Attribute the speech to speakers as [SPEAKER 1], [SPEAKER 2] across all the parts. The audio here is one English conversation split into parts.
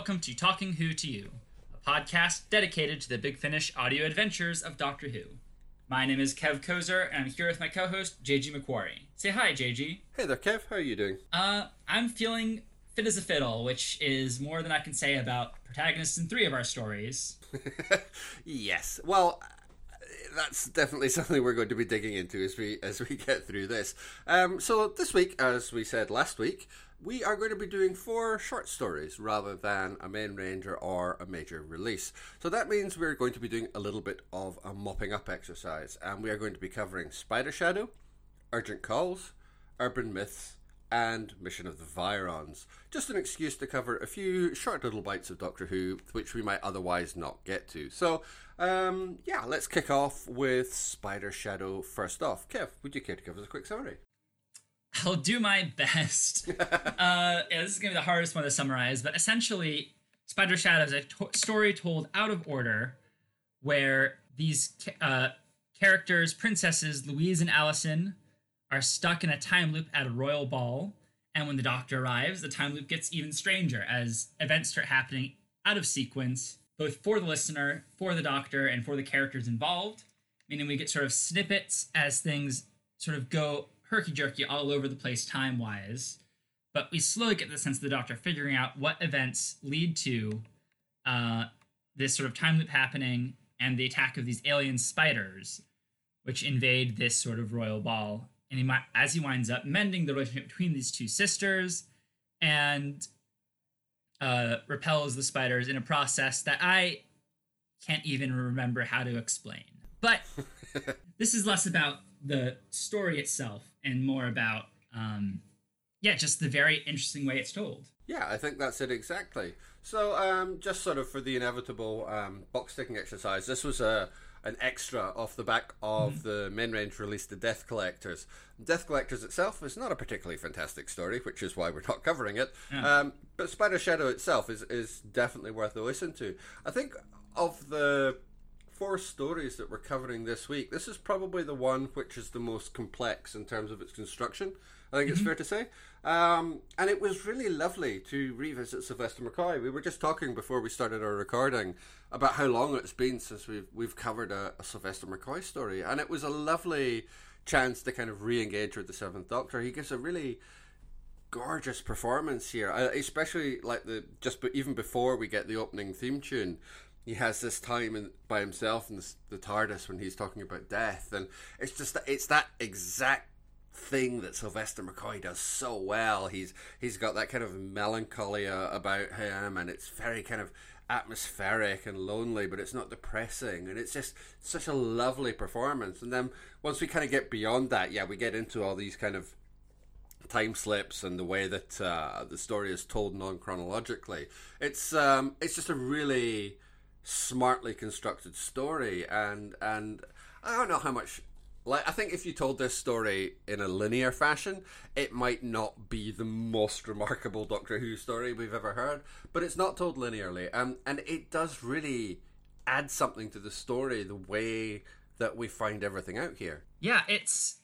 [SPEAKER 1] welcome to Talking Who to You, a podcast dedicated to the Big Finish audio adventures of Doctor Who. My name is Kev Kozer, and I'm here with my co-host JG McQuarrie. Say hi, JG.
[SPEAKER 2] Hey there, Kev. How are you doing?
[SPEAKER 1] Uh, I'm feeling fit as a fiddle, which is more than I can say about protagonists in three of our stories.
[SPEAKER 2] yes. Well, that's definitely something we're going to be digging into as we as we get through this. Um, so this week, as we said last week, we are going to be doing four short stories rather than a main range or a major release. So that means we're going to be doing a little bit of a mopping up exercise, and we are going to be covering Spider Shadow, Urgent Calls, Urban Myths, and Mission of the Viyrans. Just an excuse to cover a few short little bites of Doctor Who, which we might otherwise not get to. So, um, yeah, let's kick off with Spider Shadow first off. Kev, would you care to give us a quick summary?
[SPEAKER 1] I'll do my best. uh, yeah, this is gonna be the hardest one to summarize, but essentially, Spider Shadow is a to- story told out of order, where these uh, characters, princesses Louise and Allison, are stuck in a time loop at a royal ball, and when the Doctor arrives, the time loop gets even stranger as events start happening out of sequence, both for the listener, for the Doctor, and for the characters involved. Meaning, we get sort of snippets as things sort of go herky jerky all over the place time wise, but we slowly get the sense of the Doctor figuring out what events lead to uh, this sort of time loop happening and the attack of these alien spiders, which invade this sort of royal ball. And he might, as he winds up mending the relationship between these two sisters, and uh, repels the spiders in a process that I can't even remember how to explain. But this is less about the story itself and more about um, yeah just the very interesting way it's told
[SPEAKER 2] yeah i think that's it exactly so um, just sort of for the inevitable um, box ticking exercise this was a an extra off the back of mm-hmm. the Main Range released the Death Collectors. Death Collectors itself is not a particularly fantastic story, which is why we're not covering it. Yeah. Um, but Spider Shadow itself is, is definitely worth a listen to. I think of the four stories that we're covering this week, this is probably the one which is the most complex in terms of its construction. I think mm-hmm. it's fair to say. Um, and it was really lovely to revisit Sylvester McCoy. We were just talking before we started our recording about how long it's been since we've we've covered a, a Sylvester McCoy story, and it was a lovely chance to kind of re-engage with the Seventh Doctor. He gives a really gorgeous performance here, especially like the just even before we get the opening theme tune he has this time in, by himself in the, the TARDIS when he's talking about death, and it's just it's that exact thing that Sylvester McCoy does so well. He's he's got that kind of melancholia about him, and it's very kind of atmospheric and lonely, but it's not depressing, and it's just such a lovely performance. And then once we kind of get beyond that, yeah, we get into all these kind of time slips and the way that uh, the story is told non chronologically. It's um, it's just a really smartly constructed story and and I don't know how much like I think if you told this story in a linear fashion, it might not be the most remarkable Doctor Who story we've ever heard, but it's not told linearly and and it does really add something to the story the way that we find everything out here.
[SPEAKER 1] Yeah, it's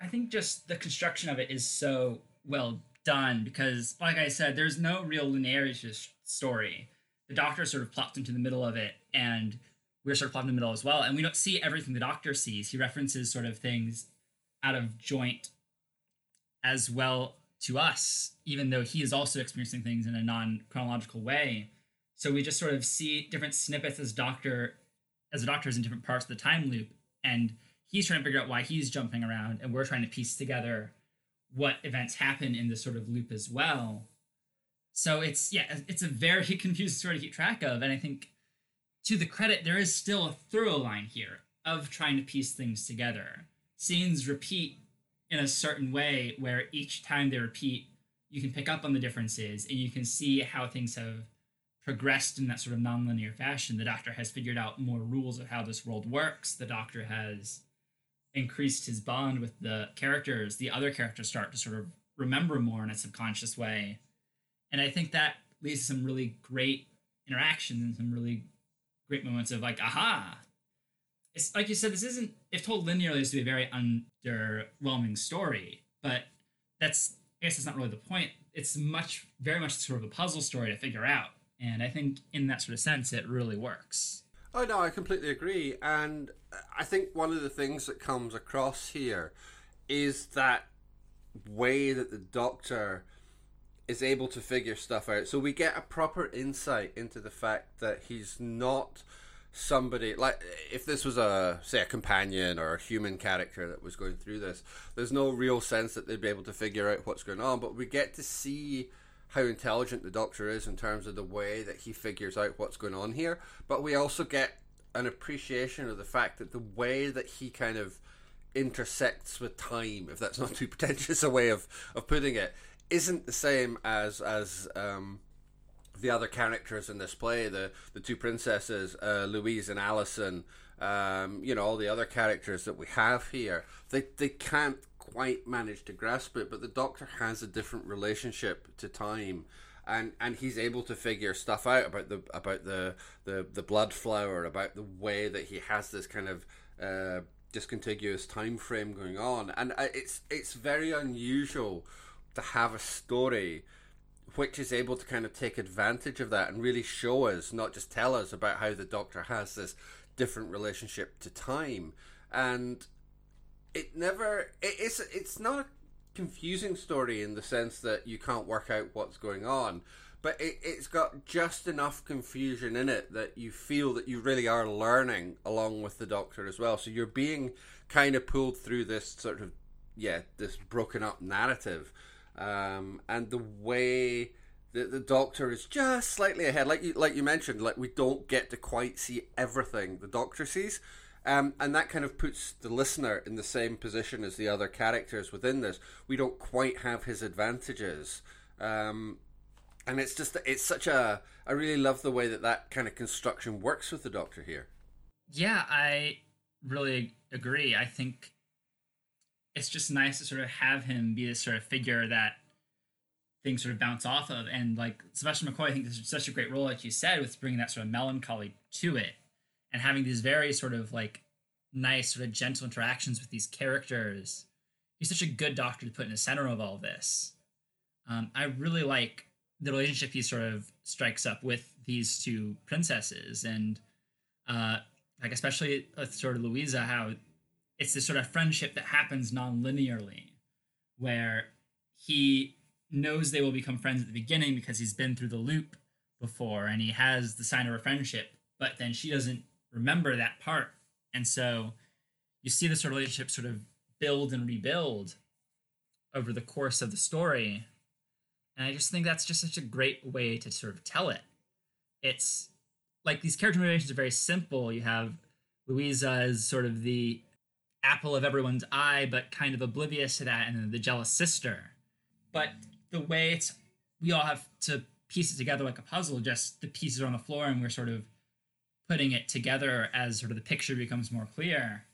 [SPEAKER 1] I think just the construction of it is so well done because like I said there's no real the story the doctor sort of plopped into the middle of it and we're sort of plopped in the middle as well and we don't see everything the doctor sees. He references sort of things out of joint as well to us even though he is also experiencing things in a non-chronological way. So we just sort of see different snippets as doctor as the doctor is in different parts of the time loop and he's trying to figure out why he's jumping around and we're trying to piece together what events happen in this sort of loop as well so it's yeah, it's a very confusing story to keep track of, and I think to the credit, there is still a thorough line here of trying to piece things together. Scenes repeat in a certain way where each time they repeat, you can pick up on the differences and you can see how things have progressed in that sort of nonlinear fashion. The Doctor has figured out more rules of how this world works. The Doctor has increased his bond with the characters. The other characters start to sort of remember more in a subconscious way and I think that leads to some really great interactions and some really great moments of like, aha. It's like you said, this isn't if told linearly, this would be a very underwhelming story, but that's I guess that's not really the point. It's much very much sort of a puzzle story to figure out. And I think in that sort of sense, it really works.
[SPEAKER 2] Oh no, I completely agree, and I think one of the things that comes across here is that way that the Doctor is able to figure stuff out. So we get a proper insight into the fact that he's not somebody like if this was a say a companion or a human character that was going through this there's no real sense that they'd be able to figure out what's going on but we get to see how intelligent the doctor is in terms of the way that he figures out what's going on here but we also get an appreciation of the fact that the way that he kind of intersects with time if that's not too pretentious a way of of putting it isn't the same as as um the other characters in this play, the the two princesses, uh, Louise and Alison, um, you know, all the other characters that we have here, they they can't quite manage to grasp it, but the Doctor has a different relationship to time. And, and he's able to figure stuff out about the about the, the, the blood flower about the way that he has this kind of uh, discontiguous time frame going on and uh, it's it's very unusual to have a story which is able to kind of take advantage of that and really show us, not just tell us about how the Doctor has this different relationship to time. And it never, it, it's it's not a confusing story in the sense that you can't work out what's going on, but it, it's got just enough confusion in it that you feel that you really are learning along with the Doctor as well. So you're being kind of pulled through this sort of, yeah, this broken up narrative um, and the way that the Doctor is just slightly ahead, like you like you mentioned, like we don't get to quite see everything the Doctor sees. Um, and that kind of puts the listener in the same position as the other characters within this. We don't quite have his advantages, um, and it's just it's such a. I really love the way that that kind of construction works with the Doctor here.
[SPEAKER 1] Yeah, I really agree. I think it's just nice to sort of have him be this sort of figure that things sort of bounce off of. And like Sebastian McCoy, I think this is such a great role, like you said, with bringing that sort of melancholy to it and having these very sort of like nice, sort of gentle interactions with these characters. He's such a good doctor to put in the center of all this. Um, I really like the relationship he sort of strikes up with these two princesses and uh, like especially with sort of Louisa, how it's this sort of friendship that happens non-linearly where he knows they will become friends at the beginning because he's been through the loop before and he has the sign of a friendship but then she doesn't remember that part. And so you see this relationship sort of build and rebuild over the course of the story. And i just think that's just such a great way to sort of tell it. It's like these character motivations are very simple. You have louisa as sort of the apple of everyone's eye, but kind of oblivious to that, and then the jealous sister. But the way it's, we all have to piece it together like a puzzle, just the pieces are on the floor, and we're sort of putting it together as sort of the picture becomes more clear.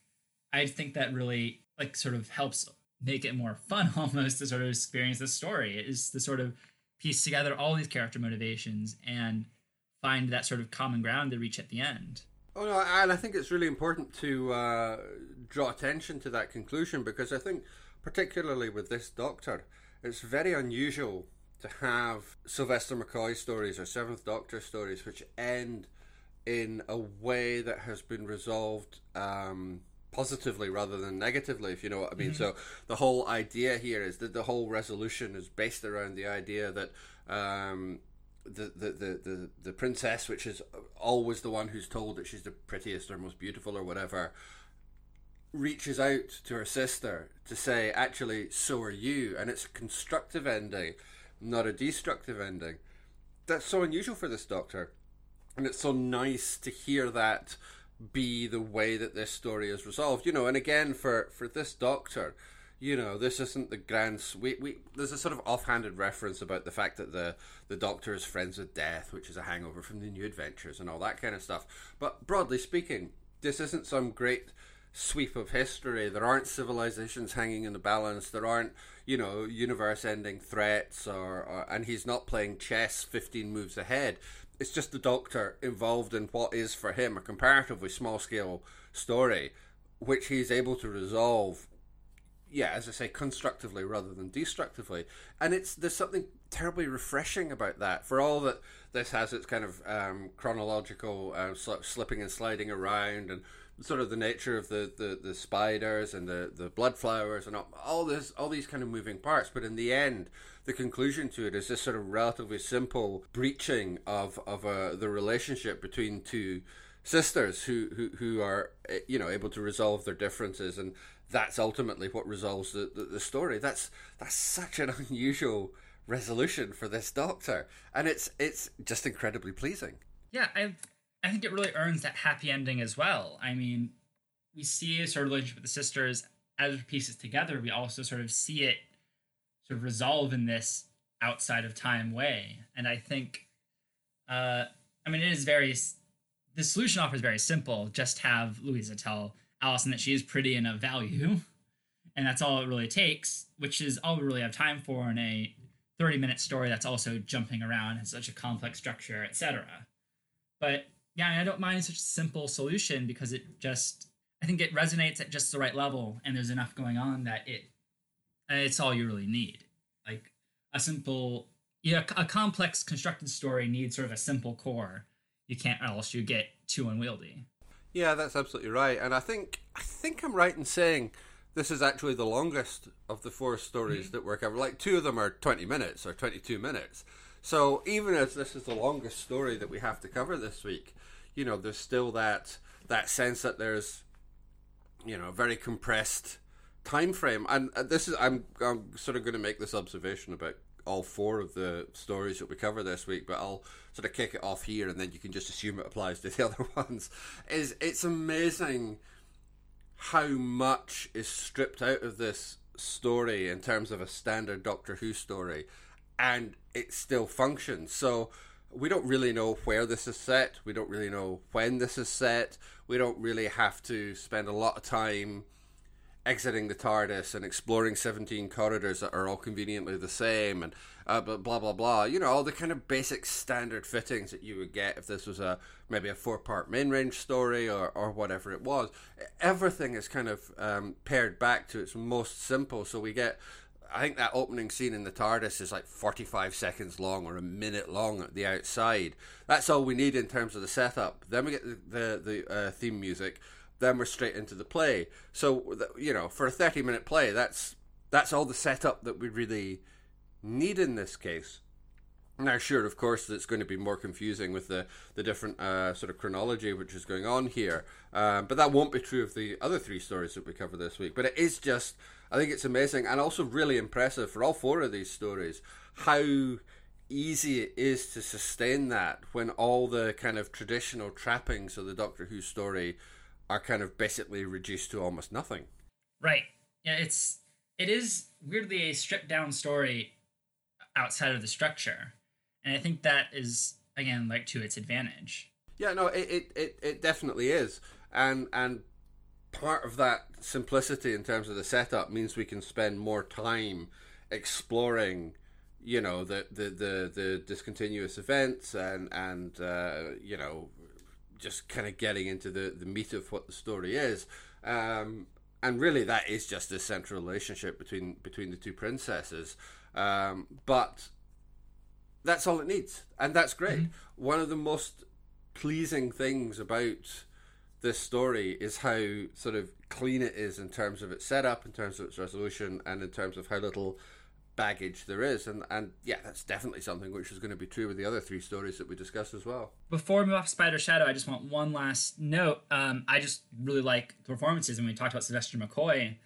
[SPEAKER 1] I think that really like sort of helps make it more fun almost to sort of experience the story is to sort of piece together all these character motivations and find that sort of common ground to reach at the end.
[SPEAKER 2] Oh no, and I think it's really important to uh, draw attention to that conclusion because I think, particularly with this Doctor, it's very unusual to have Sylvester McCoy stories or Seventh Doctor stories which end in a way that has been resolved um, positively rather than negatively, if you know what I mean. Mm-hmm. So the whole idea here is that the whole resolution is based around the idea that um, the, the, the, the, the princess, which is always the one who's told that she's the prettiest or most beautiful or whatever, reaches out to her sister to say, actually, so are you. And it's a constructive ending, not a destructive ending. That's so unusual for this doctor. And it's so nice to hear that be the way that this story is resolved. You know, and again, for, for this doctor, you know, this isn't the grand. We, we there's a sort of offhanded reference about the fact that the the Doctor is friends with death, which is a hangover from the New Adventures and all that kind of stuff. But broadly speaking, this isn't some great sweep of history. There aren't civilizations hanging in the balance. There aren't you know universe-ending threats, or, or and he's not playing chess 15 moves ahead. It's just the Doctor involved in what is for him a comparatively small-scale story, which he's able to resolve yeah, as I say, constructively rather than destructively. And it's there's something terribly refreshing about that. For all that this has its kind of um, chronological uh, sl- slipping and sliding around, and sort of the nature of the, the, the spiders and the, the blood flowers and all, all this all these kind of moving parts. But in the end, the conclusion to it is this sort of relatively simple breaching of of uh, the relationship between two sisters who, who who are eh, you know able to resolve their differences. And that's ultimately what resolves the, the, the story. That's that's such an unusual resolution for this doctor. And it's it's just incredibly pleasing.
[SPEAKER 1] Yeah i i think it really earns that happy ending as well i mean we see a sort of relationship with the sisters as we piece together we also sort of see it sort of resolve in this outside of time way and i think uh i mean it is very the solution offer is very simple. Just have Louisa tell Allison that she is pretty and of value, and that's all it really takes. Which is all we really have time for in a thirty-minute story that's also jumping around, has such a complex structure, etc. But yeah, I don't mind such a simple solution because it just I think it resonates at just the right level, and there's enough going on that it it's all you really need. Like a simple, yeah, a complex constructed story needs sort of a simple core you can't else you get too unwieldy.
[SPEAKER 2] Yeah, that's absolutely right. And I think I think I'm right in saying this is actually the longest of the four stories mm-hmm. that we're covering. Like two of them are 20 minutes or 22 minutes. So even as this is the longest story that we have to cover this week, you know, there's still that that sense that there's you know, a very compressed time frame. And uh, this is I'm I'm sort of going to make this observation about all four of the stories that we cover this week, but I'll sort of kick it off here, and then you can just assume it applies to the other ones. Is it's amazing how much is stripped out of this story in terms of a standard Doctor Who story, and it still functions. So we don't really know where this is set. We don't really know when this is set. We don't really have to spend a lot of time exiting the TARDIS and exploring 17 corridors that are all conveniently the same and uh, blah blah blah. You know all the kind of basic standard fittings that you would get if this was a maybe a four part main range story or or whatever it was. Everything is kind of um, pared back to its most simple. So we get. I think that opening scene in the TARDIS is like 45 seconds long or a minute long at the outside. That's all we need in terms of the setup. Then we get the the, the uh, theme music then we're straight into the play. So you know, for a thirty minute play, that's that's all the setup that we really need in this case. Now, sure, of course, it's going to be more confusing with the the different uh, sort of chronology which is going on here, um, but that won't be true of the other three stories that we cover this week. But it is just, I think it's amazing and also really impressive for all four of these stories how easy it is to sustain that when all the kind of traditional trappings of the Doctor Who story are kind of basically reduced to almost nothing.
[SPEAKER 1] Right. Yeah, it's it is weirdly a stripped down story outside of the structure. And I think that is again like to its advantage.
[SPEAKER 2] Yeah, no, it it, it, it definitely is. And and part of that simplicity in terms of the setup means we can spend more time exploring you know the the the, the discontinuous events and and uh, you know just kind of getting into the, the meat of what the story is. Um, and really, that is just a central relationship between between the two princesses. Um, but that's all it needs, and that's great. Mm-hmm. One of the most pleasing things about this story is how sort of clean it is in terms of its setup, in terms of its resolution, and in terms of how little baggage there is. And and yeah that's definitely something which is going to be true with the other three stories that we discussed as well.
[SPEAKER 1] Before we move off spider shadow i just want one last note. Um, i just really like the performances and we talked about sylvester mccoy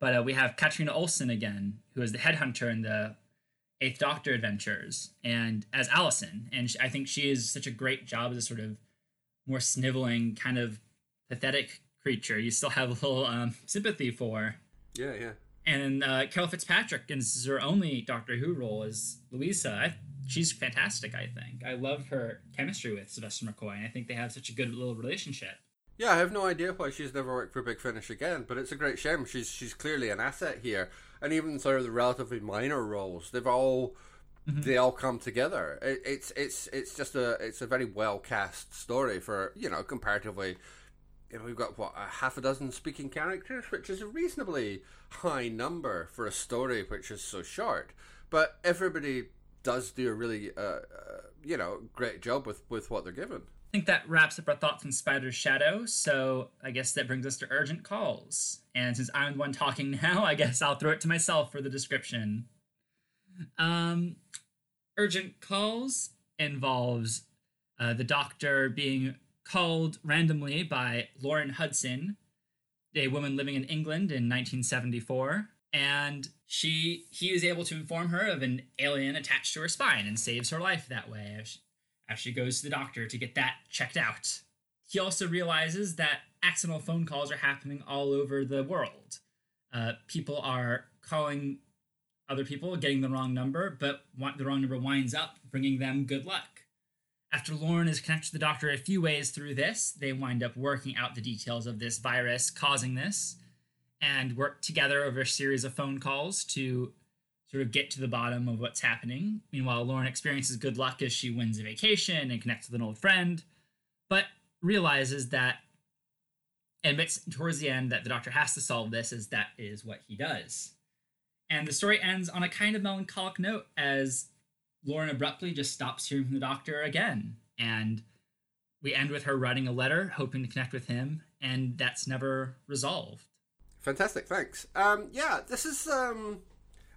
[SPEAKER 1] but uh, we have katrina olsson again who is the headhunter in the eighth doctor adventures and as allison. And she, i think she is such a great job as a sort of more sniveling kind of pathetic creature you still have a little um, sympathy for
[SPEAKER 2] yeah yeah
[SPEAKER 1] and uh, Carol Fitzpatrick is her only Doctor Who role as Louisa. I, she's fantastic. I think I love her chemistry with Sylvester McCoy, and I think they have such a good little relationship.
[SPEAKER 2] Yeah, I have no idea why she's never worked for Big Finish again, but it's a great shame. She's she's clearly an asset here, and even sort of the relatively minor roles, they've all mm-hmm. they all come together. It, it's it's it's just a it's a very well cast story for you know comparatively we've got what a half a dozen speaking characters, which is a reasonably high number for a story which is so short. But everybody does do a really, uh, uh, you know, great job with with what they're given.
[SPEAKER 1] I think that wraps up our thoughts on Spider's Shadow. So I guess that brings us to urgent calls. And since I'm the one talking now, I guess I'll throw it to myself for the description. Um, urgent calls involves uh, the doctor being called randomly by Lauren Hudson, a woman living in England in 1974, and she he is able to inform her of an alien attached to her spine and saves her life that way as she, as she goes to the doctor to get that checked out. He also realizes that accidental phone calls are happening all over the world. Uh, people are calling other people, getting the wrong number, but the wrong number winds up bringing them good luck. After Lauren is connected to the doctor a few ways through this, they wind up working out the details of this virus causing this and work together over a series of phone calls to sort of get to the bottom of what's happening. Meanwhile, Lauren experiences good luck as she wins a vacation and connects with an old friend, but realizes that admits towards the end that the doctor has to solve this as that is what he does. And the story ends on a kind of melancholic note as Lauren abruptly just stops hearing from the doctor again. And we end with her writing a letter, hoping to connect with him, and that's never resolved.
[SPEAKER 2] Fantastic, thanks. Um, yeah, this is um,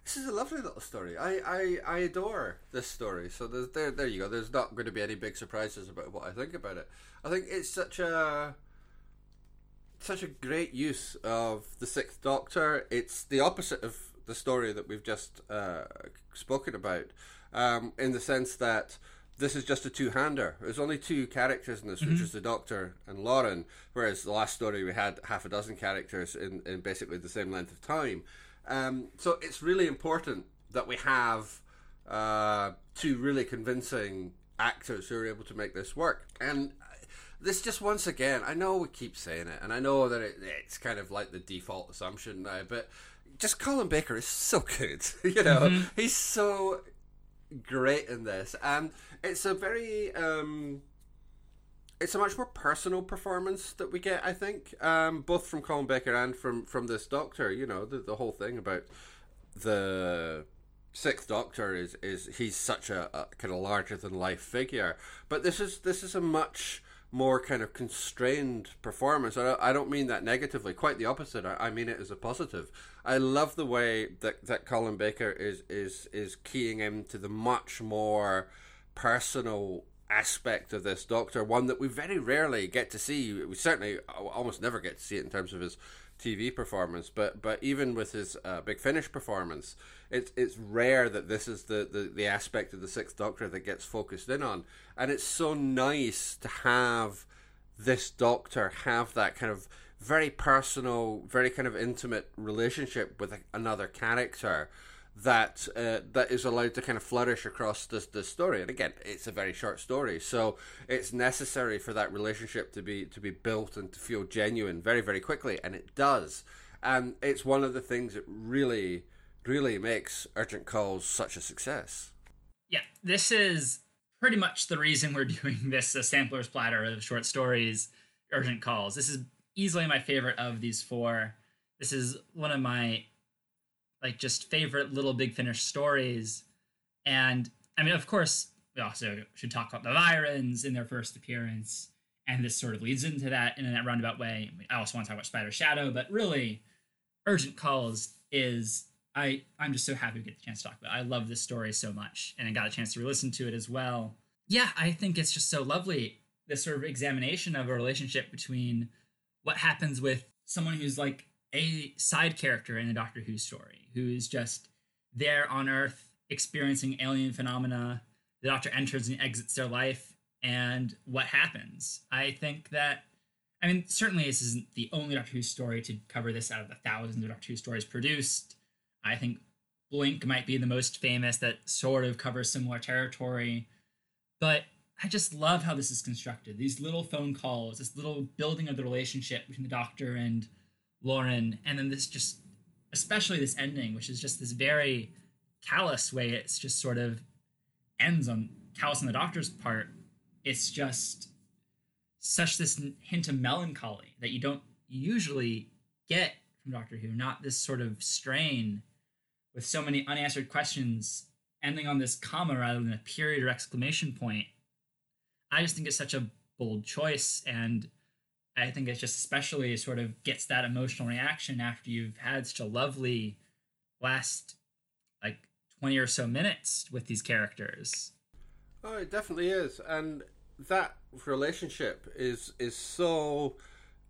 [SPEAKER 2] this is a lovely little story. I, I, I adore this story. So there there you go. There's not going to be any big surprises about what I think about it. I think it's such a such a great use of the Sixth Doctor. It's the opposite of the story that we've just uh, spoken about, um, in the sense that this is just a two-hander. There's only two characters in this, mm-hmm. which is the Doctor and Lauren. Whereas the last story we had half a dozen characters in, in basically the same length of time. Um, so it's really important that we have uh, two really convincing actors who are able to make this work. And this just once again, I know we keep saying it, and I know that it, it's kind of like the default assumption now, but just Colin Baker is so good. you know, mm-hmm. he's so great in this, and it's a very um, it's a much more personal performance that we get. I think um, both from Colin Baker and from from this Doctor. You know, the the whole thing about the Sixth Doctor is is he's such a, a kind of larger than life figure, but this is this is a much more kind of constrained performance. I, don't mean that negatively, quite the opposite. I, I mean it as a positive. I love the way that, that Colin Baker is is is keying into the much more personal aspect of this Doctor, one that we very rarely get to see. We certainly almost never get to see it in terms of his TV performance, but but even with his uh, Big Finish performance, it's it's rare that this is the, the the aspect of the Sixth Doctor that gets focused in on, and it's so nice to have this Doctor have that kind of very personal, very kind of intimate relationship with another character that uh, that is allowed to kind of flourish across this the story. And again, it's a very short story, so it's necessary for that relationship to be to be built and to feel genuine very very quickly, and it does. And it's one of the things that really really makes Urgent Calls such a success.
[SPEAKER 1] Yeah, this is pretty much the reason we're doing this a sampler's platter of short stories, Urgent Calls. This is easily my favorite of these four. This is one of my like just favorite little big finish stories. And I mean, of course, we also should talk about the Viyrans in their first appearance. And this sort of leads into that in a roundabout way. I also want to talk about Spider Shadow, but really, Urgent Calls is I I'm just so happy we get the chance to talk about. It. I love this story so much, and I got a chance to re-listen to it as well. Yeah, I think it's just so lovely. This sort of examination of a relationship between what happens with someone who's like a side character in a Doctor Who story, who is just there on Earth experiencing alien phenomena. The Doctor enters and exits their life, and what happens? I think that, I mean, certainly this isn't the only Doctor Who story to cover this out of the thousands of Doctor Who stories produced. I think Blink might be the most famous that sort of covers similar territory. But I just love how this is constructed. These little phone calls, this little building of the relationship between the doctor and Lauren, and then this just, especially this ending, which is just this very callous way. It's just sort of ends on callous on the doctor's part. It's just such this hint of melancholy that you don't usually get from Doctor Who. Not this sort of strain with so many unanswered questions ending on this comma rather than a period or exclamation point. I just think it's such a bold choice, and I think it just especially sort of gets that emotional reaction after you've had such a lovely last like 20 or so minutes with these characters.
[SPEAKER 2] Oh, it definitely is. And that relationship is is so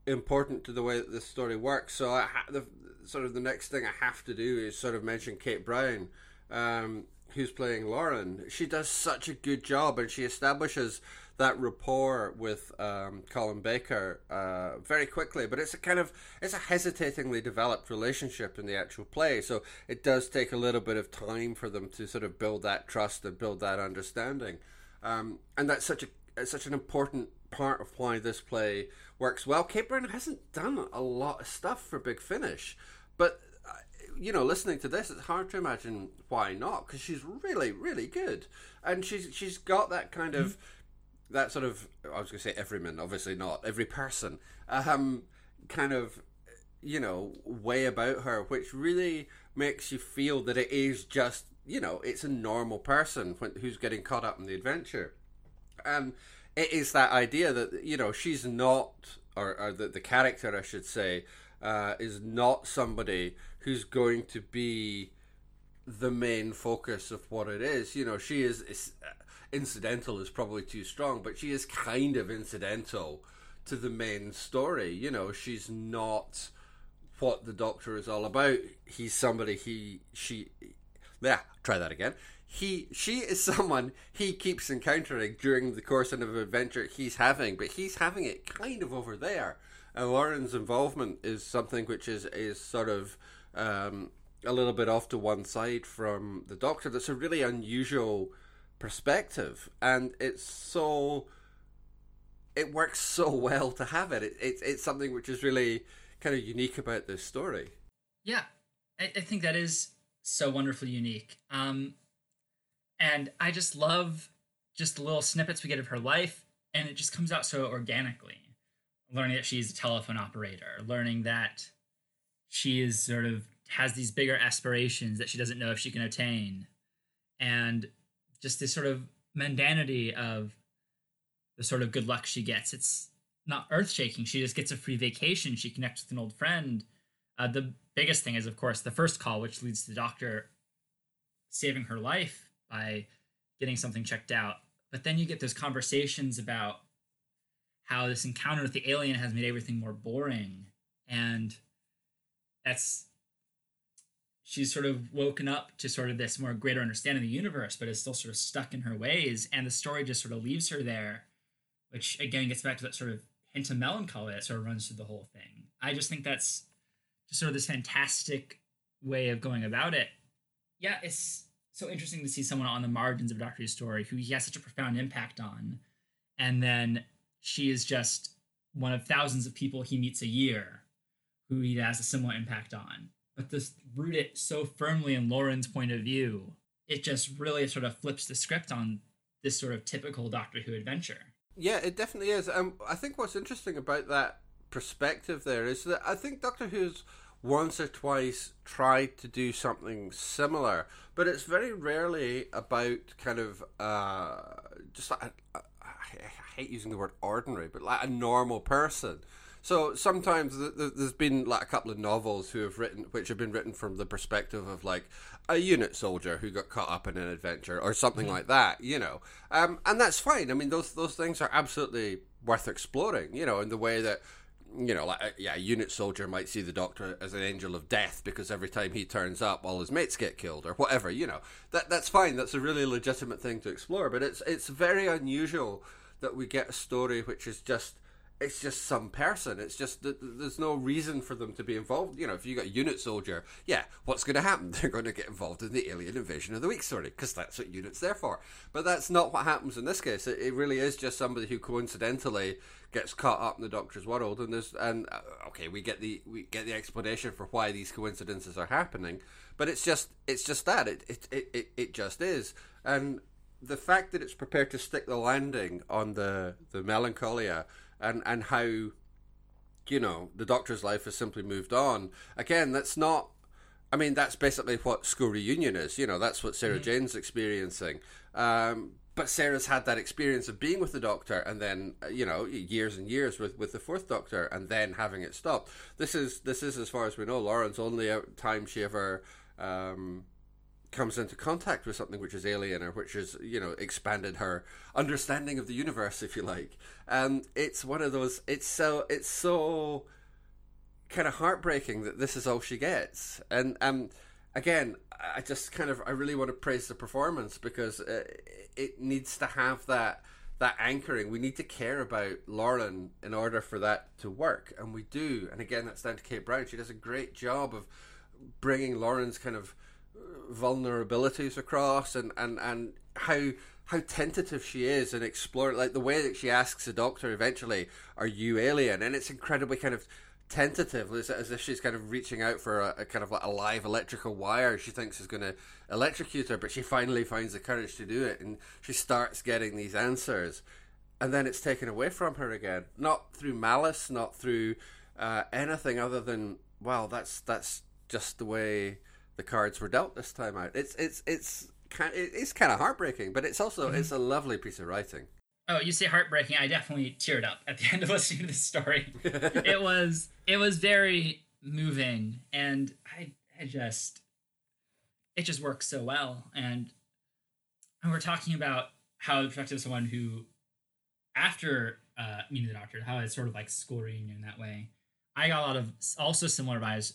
[SPEAKER 2] important to the way that this story works. So I ha- the sort of the next thing I have to do is sort of mention Kate Brown, um, who's playing Lauren. She does such a good job, and she establishes that rapport with um, Colin Baker uh, very quickly. But it's a kind of it's a hesitatingly developed relationship in the actual play, so it does take a little bit of time for them to sort of build that trust and build that understanding. Um, and that's such a such an important part of why this play works well. Kate Brown hasn't done a lot of stuff for Big Finish, but uh, you know, listening to this, it's hard to imagine why not because she's really, really good, and she's she's got that kind of that sort of I was going to say everyman, obviously not every person, um, kind of you know way about her, which really makes you feel that it is just you know it's a normal person who's getting caught up in the adventure, and it is that idea that you know she's not or, or the the character I should say uh, is not somebody who's going to be the main focus of what it is. You know, she is, is incidental is probably too strong, but she is kind of incidental to the main story. You know, she's not what the Doctor is all about. He's somebody he she yeah, try that again. He she is someone he keeps encountering during the course of an adventure he's having, but he's having it kind of over there. And Lauren's involvement is something which is is sort of um, a little bit off to one side from the Doctor. That's a really unusual perspective, and it's so it works so well to have it. it it's it's something which is really kind of unique about this story.
[SPEAKER 1] Yeah, I, I think that is so wonderfully unique. Um, and I just love just the little snippets we get of her life, and it just comes out so organically. Learning that she's a telephone operator, learning that she is sort of has these bigger aspirations that she doesn't know if she can attain, and just this sort of mundanity of the sort of good luck she gets. It's not earth shaking. She just gets a free vacation. She connects with an old friend. Uh, the biggest thing is, of course, the first call, which leads to the doctor saving her life by getting something checked out. But then you get those conversations about how this encounter with the alien has made everything more boring. And that's she's sort of woken up to sort of this more greater understanding of the universe, but is still sort of stuck in her ways. And the story just sort of leaves her there, which again gets back to that sort of hint of melancholy that sort of runs through the whole thing. I just think that's just sort of this fantastic way of going about it. Yeah, it's so interesting to see someone on the margins of Doctor Who's story who he has such a profound impact on. And then she is just one of thousands of people he meets a year who he has a similar impact on but to root it so firmly in Lauren's point of view, it just really sort of flips the script on this sort of typical Doctor Who adventure.
[SPEAKER 2] Yeah, it definitely is. Um, I think what's interesting about that perspective there is that I think Doctor Who's once or twice tried to do something similar, but it's very rarely about kind of uh, just like, hate using the word ordinary, but like a normal person so sometimes there's been like a couple of novels who have written, which have been written from the perspective of like a unit soldier who got caught up in an adventure or something mm-hmm. like that, you know. Um, and that's fine. I mean, those those things are absolutely worth exploring, you know, in the way that you know, like yeah, a unit soldier might see the Doctor as an angel of death because every time he turns up, all his mates get killed or whatever. You know, that that's fine. That's a really legitimate thing to explore. But it's it's very unusual that we get a story which is just it's just some person. It's just that there's no reason for them to be involved. You know, if you got a unit soldier, yeah, what's going to happen? They're going to get involved in the alien invasion of the week story because that's what units there for. But that's not what happens in this case. It, it, really is just somebody who coincidentally gets caught up in the Doctor's world, and there's and uh, okay, we get the we get the explanation for why these coincidences are happening, but it's just it's just that it it it, it, it just is, and the fact that it's prepared to stick the landing on the the melancholia and and how you know the doctor's life has simply moved on. Again, that's not I mean, that's basically what school reunion is. You know, that's what Sarah mm-hmm. Jane's experiencing. Um, but Sarah's had that experience of being with the Doctor, and then uh, you know years and years with, with the Fourth Doctor, and then having it stopped. This is this is as far as we know, Lauren's only time she ever um, comes into contact with something which is alien or which is you know expanded her understanding of the universe, if you like. And it's one of those. It's so it's so kind of heartbreaking that this is all she gets, and um again, I just kind of I really want to praise the performance because uh, it needs to have that that anchoring. We need to care about Lauren in order for that to work, and we do. And again, that's down to Kate Brown. She does a great job of bringing Lauren's kind of vulnerabilities across, and and and how how tentative she is and explore like the way that she asks the doctor eventually, "Are you alien?" and it's incredibly kind of tentative, as, as if she's kind of reaching out for a, a kind of like a live electrical wire she thinks is going to electrocute her, but she finally finds the courage to do it, and she starts getting these answers, and then it's taken away from her again, not through malice, not through uh, anything other than well, that's that's just the way the cards were dealt this time out. It's it's it's kind it's kind of heartbreaking, but it's also mm-hmm. it's a lovely piece of writing.
[SPEAKER 1] Oh, you say heartbreaking. I definitely teared up at the end of listening to this story. it was it was very moving, and I I just it just works so well. And, and we're talking about how the perspective of someone who, after uh, meeting the doctor, how it's sort of like school reunion that way. I got a lot of also similar vibes.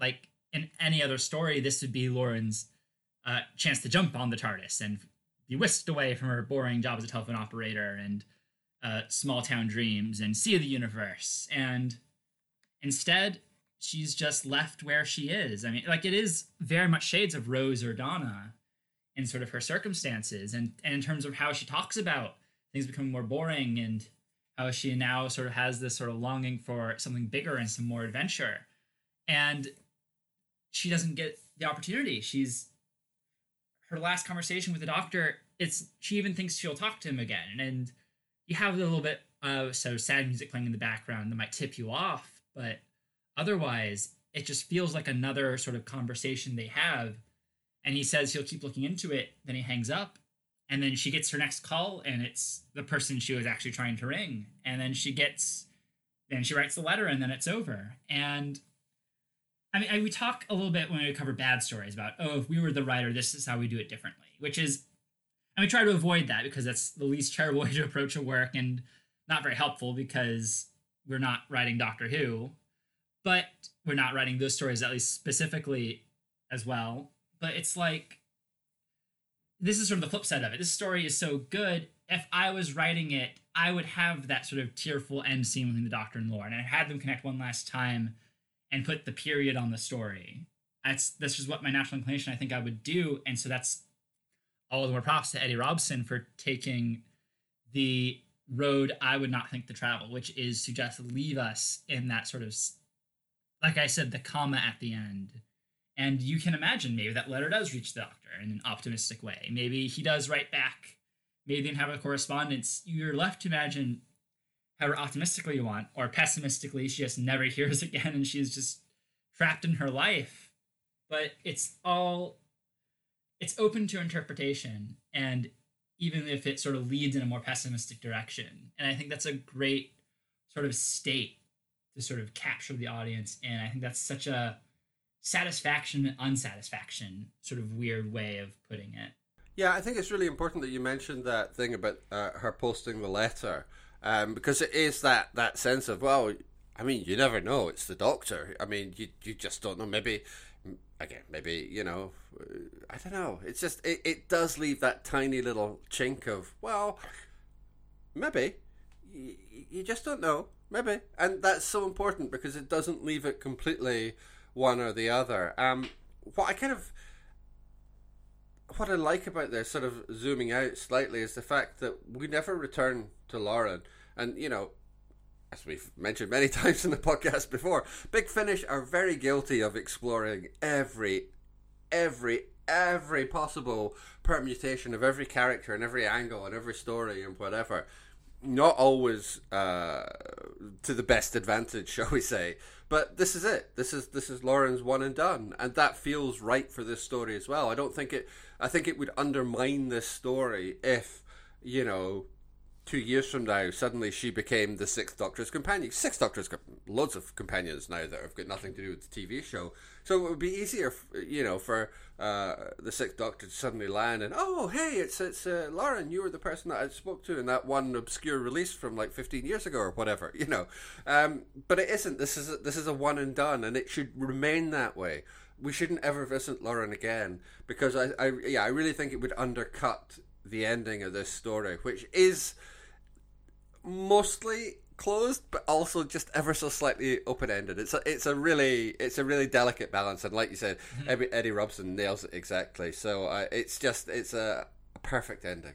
[SPEAKER 1] Like in any other story, this would be Lauren's uh, chance to jump on the TARDIS and be whisked away from her boring job as a telephone operator and uh, small town dreams and see the universe. And instead, she's just left where she is. I mean, like it is very much shades of Rose or Donna in sort of her circumstances and, and in terms of how she talks about things becoming more boring and how she now sort of has this sort of longing for something bigger and some more adventure. And she doesn't get the opportunity. She's her last conversation with the doctor, it's she even thinks she'll talk to him again, and you have a little bit of so sad music playing in the background that might tip you off, but otherwise, it just feels like another sort of conversation they have. And he says he'll keep looking into it. Then he hangs up, and then she gets her next call, and it's the person she was actually trying to ring. And then she gets, then she writes the letter, and then it's over. And I mean, I, we talk a little bit when we cover bad stories about, oh, if we were the writer, this is how we do it differently, which is, and we try to avoid that because that's the least terrible way to approach a work and not very helpful because we're not writing Doctor Who, but we're not writing those stories at least specifically as well. But it's like, this is sort of the flip side of it. This story is so good. If I was writing it, I would have that sort of tearful end scene between the Doctor and Lauren, and I had them connect one last time and put the period on the story. That's this is what my natural inclination I think I would do, and so that's all the more props to Eddie Robson for taking the road I would not think to travel, which is to just leave us in that sort of, like I said, the comma at the end. And you can imagine maybe that letter does reach the doctor in an optimistic way. Maybe he does write back. Maybe they have a correspondence. You're left to imagine however optimistically you want, or pessimistically, she just never hears again and she's just trapped in her life. But it's all it's open to interpretation and even if it sort of leads in a more pessimistic direction. And I think that's a great sort of state to sort of capture the audience. And I think that's such a satisfaction and unsatisfaction sort of weird way of putting it.
[SPEAKER 2] Yeah, I think it's really important that you mentioned that thing about uh, her posting the letter um, because it is that that sense of well, I mean, you never know. It's the doctor. I mean, you you just don't know. Maybe again, maybe you know, uh, I don't know. It's just it, it does leave that tiny little chink of well, maybe you, you just don't know. Maybe, and that's so important because it doesn't leave it completely one or the other. Um, what I kind of what I like about this, sort of zooming out slightly, is the fact that we never return to Lauren. And, you know, as we've mentioned many times in the podcast before, Big Finish are very guilty of exploring every, every, every possible permutation of every character and every angle and every story and whatever. Not always uh, to the best advantage, shall we say? But this is it. This is this is Lauren's one and done, and that feels right for this story as well. I don't think it. I think it would undermine this story if you know two years from now, suddenly she became the Sixth Doctor's companion. Sixth Doctor's loads of companions now that have got nothing to do with the TV show. So it would be easier, you know, for uh, the Sixth Doctor to suddenly land and oh, hey, it's it's uh, Lauren. You were the person that I spoke to in that one obscure release from like 15 years ago or whatever, you know. Um, but it isn't. This is a, this is a one and done, and it should remain that way. We shouldn't ever visit Lauren again because I, I yeah, I really think it would undercut the ending of this story, which is mostly closed, but also just ever so slightly open ended. It's a it's a really it's a really delicate balance, and like you said, mm-hmm. Eddie, Eddie Robson nails it exactly. So uh, it's just it's a, a perfect ending.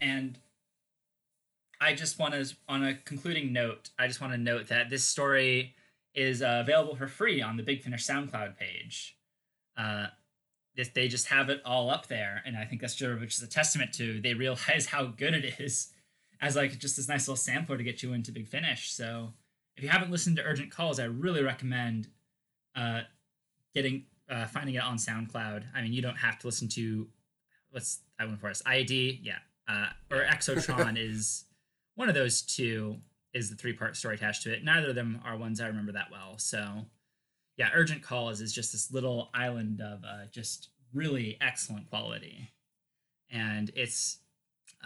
[SPEAKER 1] And I just want to, on a concluding note, I just want to note that this story is uh, available for free on the Big Finish SoundCloud page. Uh, they just have it all up there, and I think that's just, which is a testament to they realize how good it is as like just this nice little sampler to get you into Big Finish. So if you haven't listened to Urgent Calls, I really recommend uh, getting uh, finding it on SoundCloud. I mean, you don't have to listen to what's that one for us? ID, yeah, uh, or Exotron is one of those two. Is the three part story attached to it? Neither of them are ones I remember that well. So yeah, Urgent Calls is just this little island of uh, just really excellent quality, and it's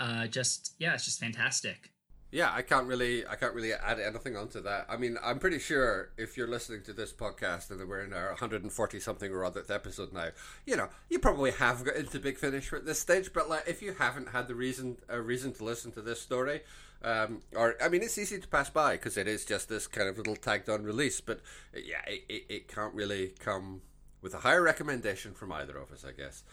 [SPEAKER 1] uh, just yeah, it's just fantastic.
[SPEAKER 2] Yeah, I can't really, I can't really add anything onto that. I mean, I'm pretty sure if you're listening to this podcast and we're in our 140 something or other episode now, you know, you probably have got into Big Finish at this stage. But like, if you haven't had the reason, a reason to listen to this story, um, or I mean, it's easy to pass by because it is just this kind of little tagged on release. But yeah, it, it, it can't really come with a higher recommendation from either of us, I guess.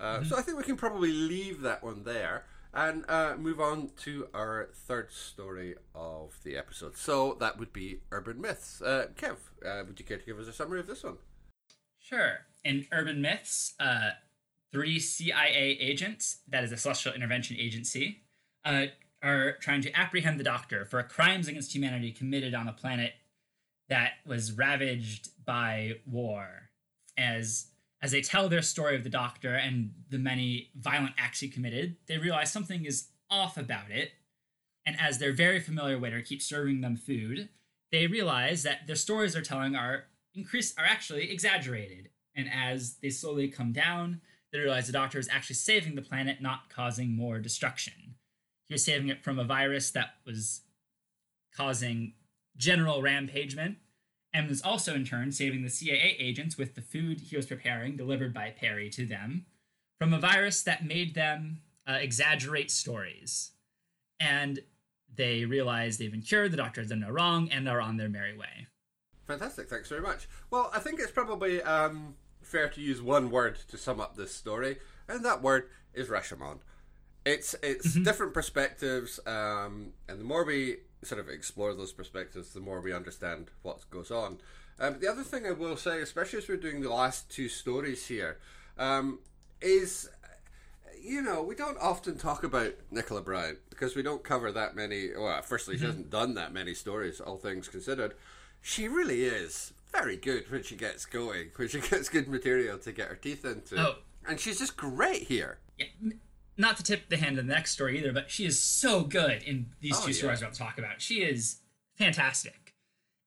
[SPEAKER 2] Uh, mm-hmm. So I think we can probably leave that one there and uh, move on to our third story of the episode. So that would be urban myths. Uh, Kev, uh, would you care to give us a summary of this one?
[SPEAKER 1] Sure. In urban myths, uh, three CIA agents, that is a Celestial Intervention Agency, uh, are trying to apprehend the Doctor for crimes against humanity committed on a planet that was ravaged by war. As as they tell their story of the doctor and the many violent acts he committed, they realize something is off about it. And as their very familiar waiter keeps serving them food, they realize that their stories they're telling are increased are actually exaggerated. And as they slowly come down, they realize the doctor is actually saving the planet, not causing more destruction. He was saving it from a virus that was causing general rampagement and is also in turn saving the CIA agents with the food he was preparing delivered by Peri to them from a virus that made them uh, exaggerate stories. And they realize they've been cured, the doctor has done no wrong, and are on their merry way.
[SPEAKER 2] Fantastic, thanks very much. Well, I think it's probably um, fair to use one word to sum up this story, and that word is Rashomon. It's it's mm-hmm. different perspectives, um, and the more we sort of explore those perspectives, the more we understand what goes on. Um, the other thing I will say, especially as we're doing the last two stories here, um, is you know we don't often talk about Nicola Bryant because we don't cover that many. Well, firstly, mm-hmm. she hasn't done that many stories, all things considered. She really is very good when she gets going, when she gets good material to get her teeth into, oh. and she's just great here.
[SPEAKER 1] Yeah not to tip the hand in the next story either, but she is so good in these oh, two yeah. stories we're about to talk about. She is fantastic,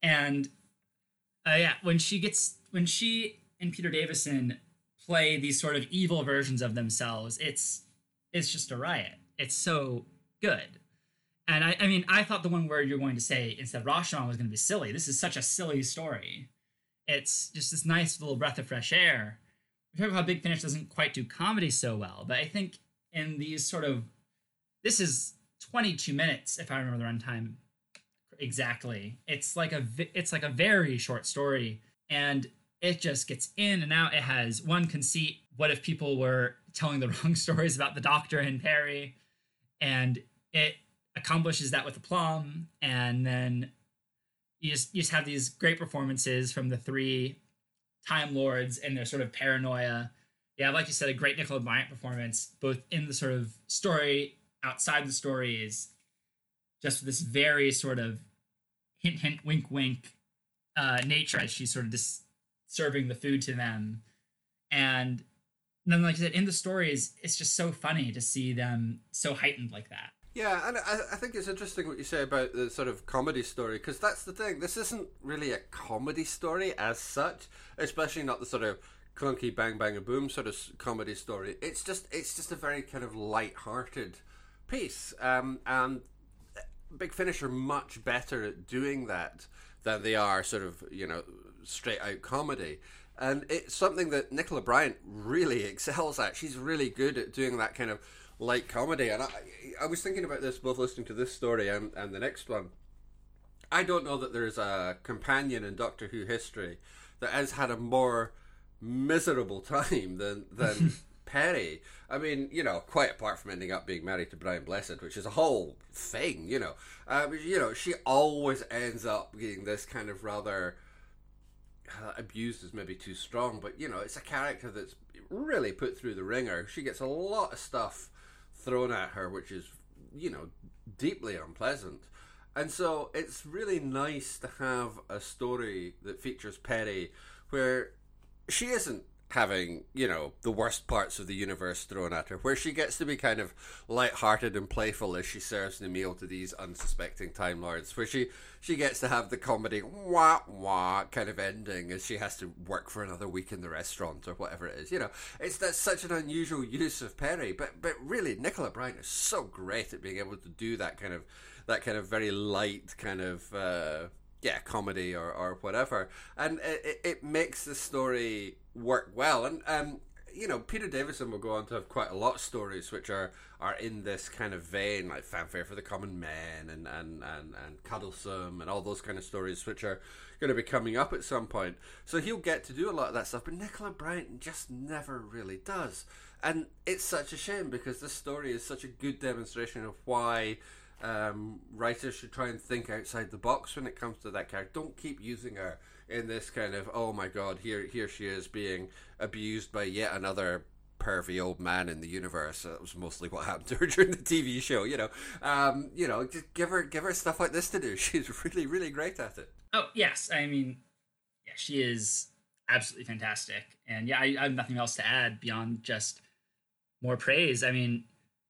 [SPEAKER 1] and uh, yeah, when she gets when she and Peter Davison play these sort of evil versions of themselves, it's it's just a riot. It's so good. And I, I mean, I thought the one word you're going to say instead of Rashomon was going to be silly. This is such a silly story. It's just this nice little breath of fresh air. We talk about how Big Finish doesn't quite do comedy so well, but I think in these sort of this is 22 minutes if I remember the runtime exactly. It's like a it's like a very short story and it just gets in and out. It has one conceit. What if people were telling the wrong stories about the doctor and Peri? And it accomplishes that with aplomb. And then you just you just have these great performances from the three Time Lords and their sort of paranoia yeah, like you said, a great Nicola Bryant performance, both in the sort of story, outside the story, is just this very sort of hint hint wink wink uh, nature as she's sort of just serving the food to them, and then like I said in the stories, it's just so funny to see them so heightened like that.
[SPEAKER 2] Yeah, and I, I think it's interesting what you say about the sort of comedy story because that's the thing. This isn't really a comedy story as such, especially not the sort of clunky bang bang a boom sort of comedy story. It's just it's just a very kind of light-hearted piece, um, and Big Finish are much better at doing that than they are sort of you know straight out comedy. And it's something that Nicola Bryant really excels at. She's really good at doing that kind of light comedy. And I, I was thinking about this both listening to this story and, and the next one. I don't know that there's a companion in Doctor Who history that has had a more miserable time than than Peri. I mean, you know, quite apart from ending up being married to Brian Blessed, which is a whole thing, you know. Uh, you know, she always ends up being this kind of rather uh, abused is maybe too strong, but you know, it's a character that's really put through the wringer. She gets a lot of stuff thrown at her, which is, you know, deeply unpleasant. And so it's really nice to have a story that features Peri where she isn't having, you know, the worst parts of the universe thrown at her, where she gets to be kind of light-hearted and playful as she serves the meal to these unsuspecting Time Lords, where she, she gets to have the comedy wah wah kind of ending as she has to work for another week in the restaurant or whatever it is. You know, it's that's such an unusual use of peri but but really Nicola Bryant is so great at being able to do that kind of that kind of very light kind of uh, yeah comedy or, or whatever. And it, it makes the story work well. And um you know peter davison will go on to have quite a lot of stories which are are in this kind of vein like fanfare for the common man and and and, and cuddlesome and all those kind of stories which are going to be coming up at some point. So he'll get to do a lot of that stuff but nicola bryant just never really does. And it's such a shame because this story is such a good demonstration of why um, writers should try and think outside the box when it comes to that character. Don't keep using her in this kind of oh my god, here here she is being abused by yet another pervy old man in the universe. That was mostly what happened to her during the TV show. You know, um, you know, just give her give her stuff like this to do. She's really really great at it.
[SPEAKER 1] Oh yes, I mean, yeah, she is absolutely fantastic, and yeah, I, I have nothing else to add beyond just more praise. I mean,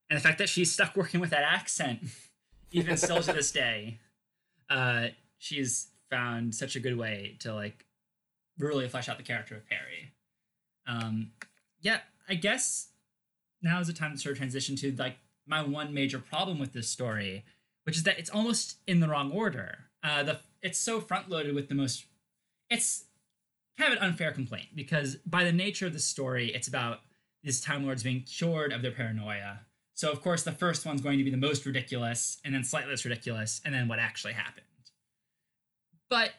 [SPEAKER 1] and the fact that she's stuck working with that accent. even still to this day, uh, she's found such a good way to like really flesh out the character of Peri. Um, yeah, I guess now is the time to sort of transition to like my one major problem with this story, which is that it's almost in the wrong order. Uh, the it's so front loaded with the most. It's kind of an unfair complaint because by the nature of the story, it's about these Time Lords being cured of their paranoia so of course the first one's going to be the most ridiculous, and then slightly less ridiculous, and then what actually happened. But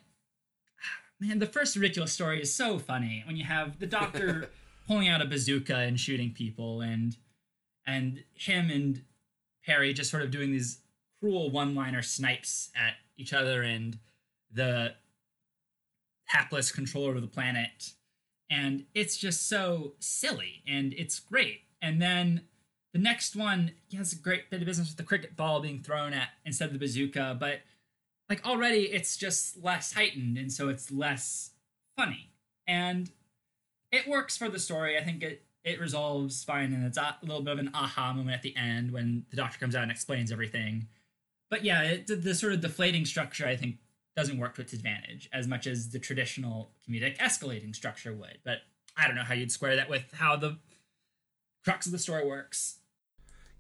[SPEAKER 1] man, the first ridiculous story is so funny when you have the doctor pulling out a bazooka and shooting people, and and him and Peri just sort of doing these cruel one-liner snipes at each other and the hapless controller of the planet. And it's just so silly and it's great. And then the next one has a great bit of business with the cricket ball being thrown at instead of the bazooka, but like already it's just less heightened and so it's less funny. And it works for the story. I think it it resolves fine and it's a little bit of an aha moment at the end when the doctor comes out and explains everything. But yeah, it, the, the sort of deflating structure I think doesn't work to its advantage as much as the traditional comedic escalating structure would. But I don't know how you'd square that with how the crux of the story works.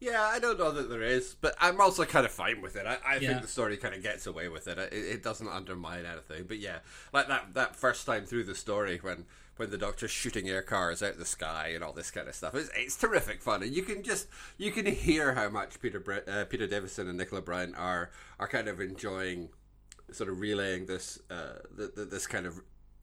[SPEAKER 2] Yeah, I don't know that there is, but I'm also kind of fine with it. I, I yeah. think the story kind of gets away with it. it. it. doesn't undermine anything. But yeah, like that that first time through the story when when the doctor's shooting air cars out the sky and all this kind of stuff, it's, it's terrific fun, and you can just you can hear how much Peter uh, Peter Davison and Nicola Bryant are are kind of enjoying sort of relaying this uh, the, the, this kind of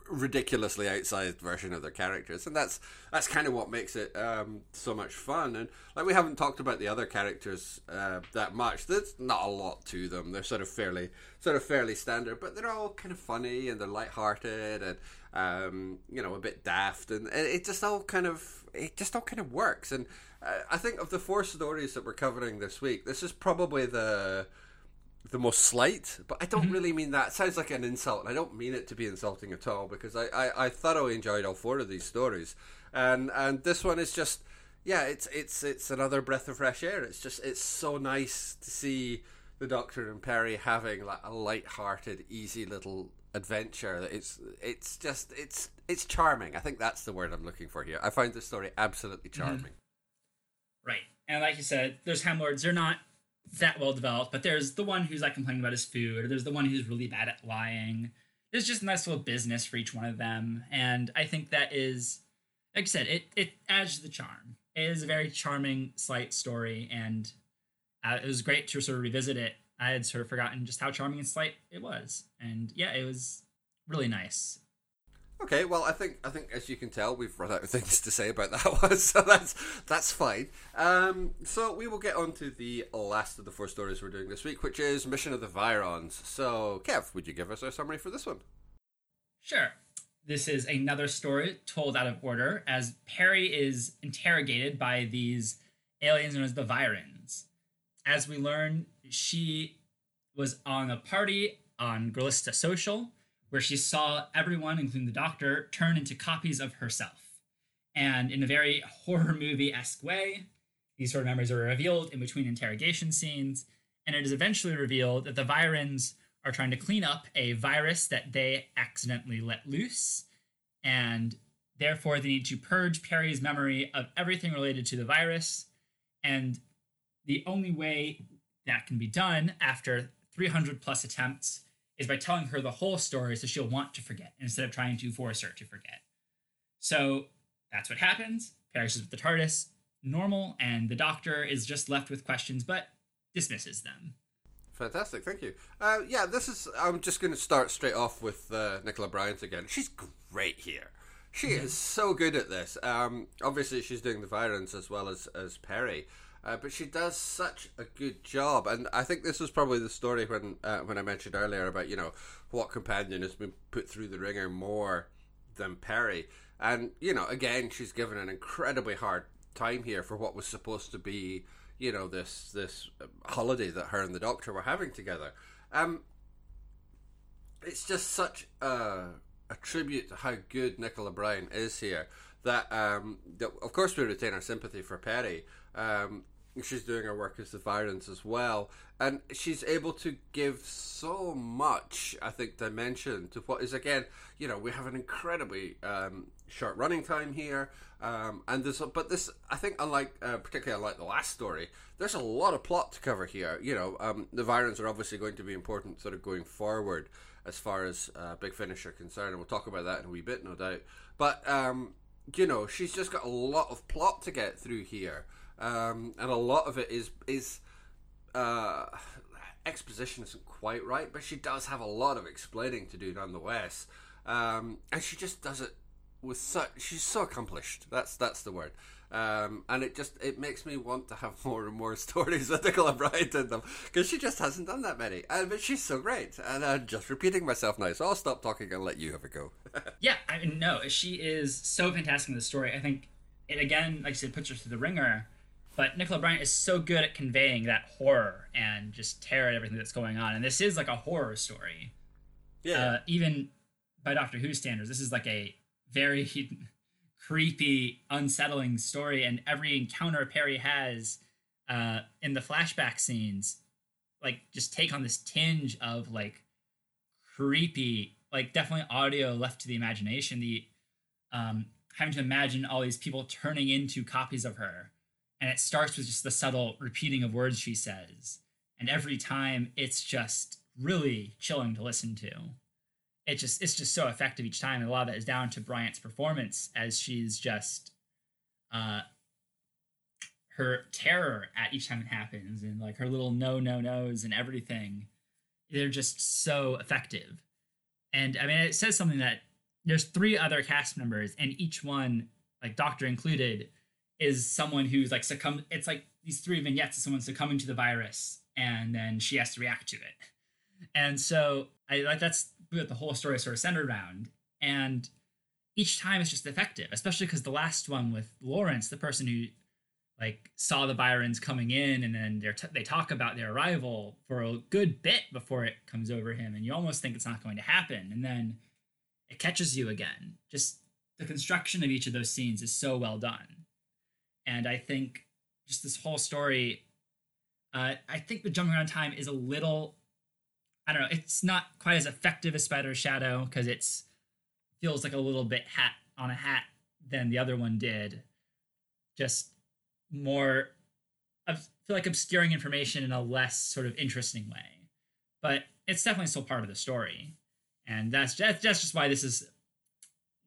[SPEAKER 2] ridiculously outsized version of their characters, and that's that's kind of what makes it um, so much fun. And like we haven't talked about the other characters uh, that much. There's not a lot to them. They're sort of fairly sort of fairly standard, but they're all kind of funny and they're light-hearted and um, you know a bit daft, and it just all kind of it just all kind of works. And uh, I think of the four stories that we're covering this week, this is probably the the most slight, but I don't mm-hmm. really mean that. It sounds like an insult, and I don't mean it to be insulting at all because I, I, I thoroughly enjoyed all four of these stories, and and this one is just yeah, it's it's it's another breath of fresh air. It's just it's so nice to see the Doctor and Peri having like a light-hearted, easy little adventure. It's it's just it's it's charming. I think that's the word I'm looking for here. I find this story absolutely mm-hmm. charming.
[SPEAKER 1] Mm-hmm. Right, and like you said, those Time Lords. They're not that well developed, but there's the one who's like complaining about his food, or there's the one who's really bad at lying. There's just a nice little business for each one of them, and I think that is, like I said, it it adds to the charm. It is a very charming, slight story, and uh, it was great to sort of revisit it. I had sort of forgotten just how charming and slight it was, and yeah, it was really nice.
[SPEAKER 2] Okay, well, I think I think as you can tell, we've run out of things to say about that one, so that's that's fine. Um, so we will get on to the last of the four stories we're doing this week, which is Mission of the Viyrans. So, Kev, would you give us our summary for this one?
[SPEAKER 1] Sure. This is another story told out of order as Peri is interrogated by these aliens known as the Viyrans. As we learn, she was on a party on Grilista Social where she saw everyone, including the doctor, turn into copies of herself. And in a very horror movie esque way, these sort of memories are revealed in between interrogation scenes, and it is eventually revealed that the Viyrans are trying to clean up a virus that they accidentally let loose, and therefore they need to purge Peri's memory of everything related to the virus. And the only way that can be done after 300 plus attempts is by telling her the whole story so she'll want to forget instead of trying to force her to forget. So that's what happens. Perishes with the TARDIS, normal, and the doctor is just left with questions but dismisses them.
[SPEAKER 2] Fantastic, thank you. Uh, yeah, this is. I'm just going to start straight off with uh, Nicola Bryant again. She's great here. She is so good at this. Um, obviously, she's doing the Viyrans as well as as Peri, uh, but she does such a good job. And I think this was probably the story when uh, when I mentioned earlier about you know what companion has been put through the wringer more than Peri, And you know, again, she's given an incredibly hard time here for what was supposed to be you know this this holiday that her and the doctor were having together. Um, it's just such a, a tribute to how good Nicola Bryant is here. That, um, that of course we retain our sympathy for Peri. Um, she's doing her work as the Viyrans as well, and she's able to give so much, I think, dimension to what is again, you know, we have an incredibly um, short running time here. Um, and there's, but this, I think, unlike uh, particularly unlike the last story, there's a lot of plot to cover here. You know, um, the Viyrans are obviously going to be important, sort of going forward as far as uh, Big Finish are concerned, and we'll talk about that in a wee bit, no doubt. But um, you know, she's just got a lot of plot to get through here, um, and a lot of it is is uh, exposition isn't quite right, but she does have a lot of explaining to do nonetheless, um, and she just does it with such she's so accomplished. That's that's the word. Um, and it just it makes me want to have more and more stories with Nicola Bryant in them because she just hasn't done that many. And but she's so great, and I'm just repeating myself now, so I'll stop talking and let you have a go.
[SPEAKER 1] yeah, I mean, no, she is so fantastic in the story. I think it again, like I said, puts her through the wringer. But Nicola Bryant is so good at conveying that horror and just terror at everything that's going on. And this is like a horror story. Yeah. Uh, even by Doctor Who standards, this is like a very creepy, unsettling story. And every encounter Peri has uh, in the flashback scenes, like, just take on this tinge of like creepy, like, definitely audio left to the imagination. The um, having to imagine all these people turning into copies of her. And it starts with just the subtle repeating of words she says. And every time it's just really chilling to listen to it just it's just so effective each time. And a lot of that is down to Bryant's performance as she's just uh her terror at each time it happens and like her little no no no's and everything. They're just so effective. And I mean it says something that there's three other cast members and each one, like Doctor included, is someone who's like succumb it's like these three vignettes of someone succumbing to the virus and then she has to react to it. And so I like that's what the whole story is sort of centered around. And each time it's just effective, especially because the last one with Lawrence, the person who like saw the Viyrans coming in, and then t- they talk about their arrival for a good bit before it comes over him, and you almost think it's not going to happen, and then it catches you again. Just the construction of each of those scenes is so well done, and I think just this whole story. Uh, I think the jumping around time is a little. I don't know. It's not quite as effective as Spider Shadow because it's feels like a little bit hat on a hat than the other one did. Just more I feel like obscuring information in a less sort of interesting way. But it's definitely still part of the story. And that's that's, that's just why this is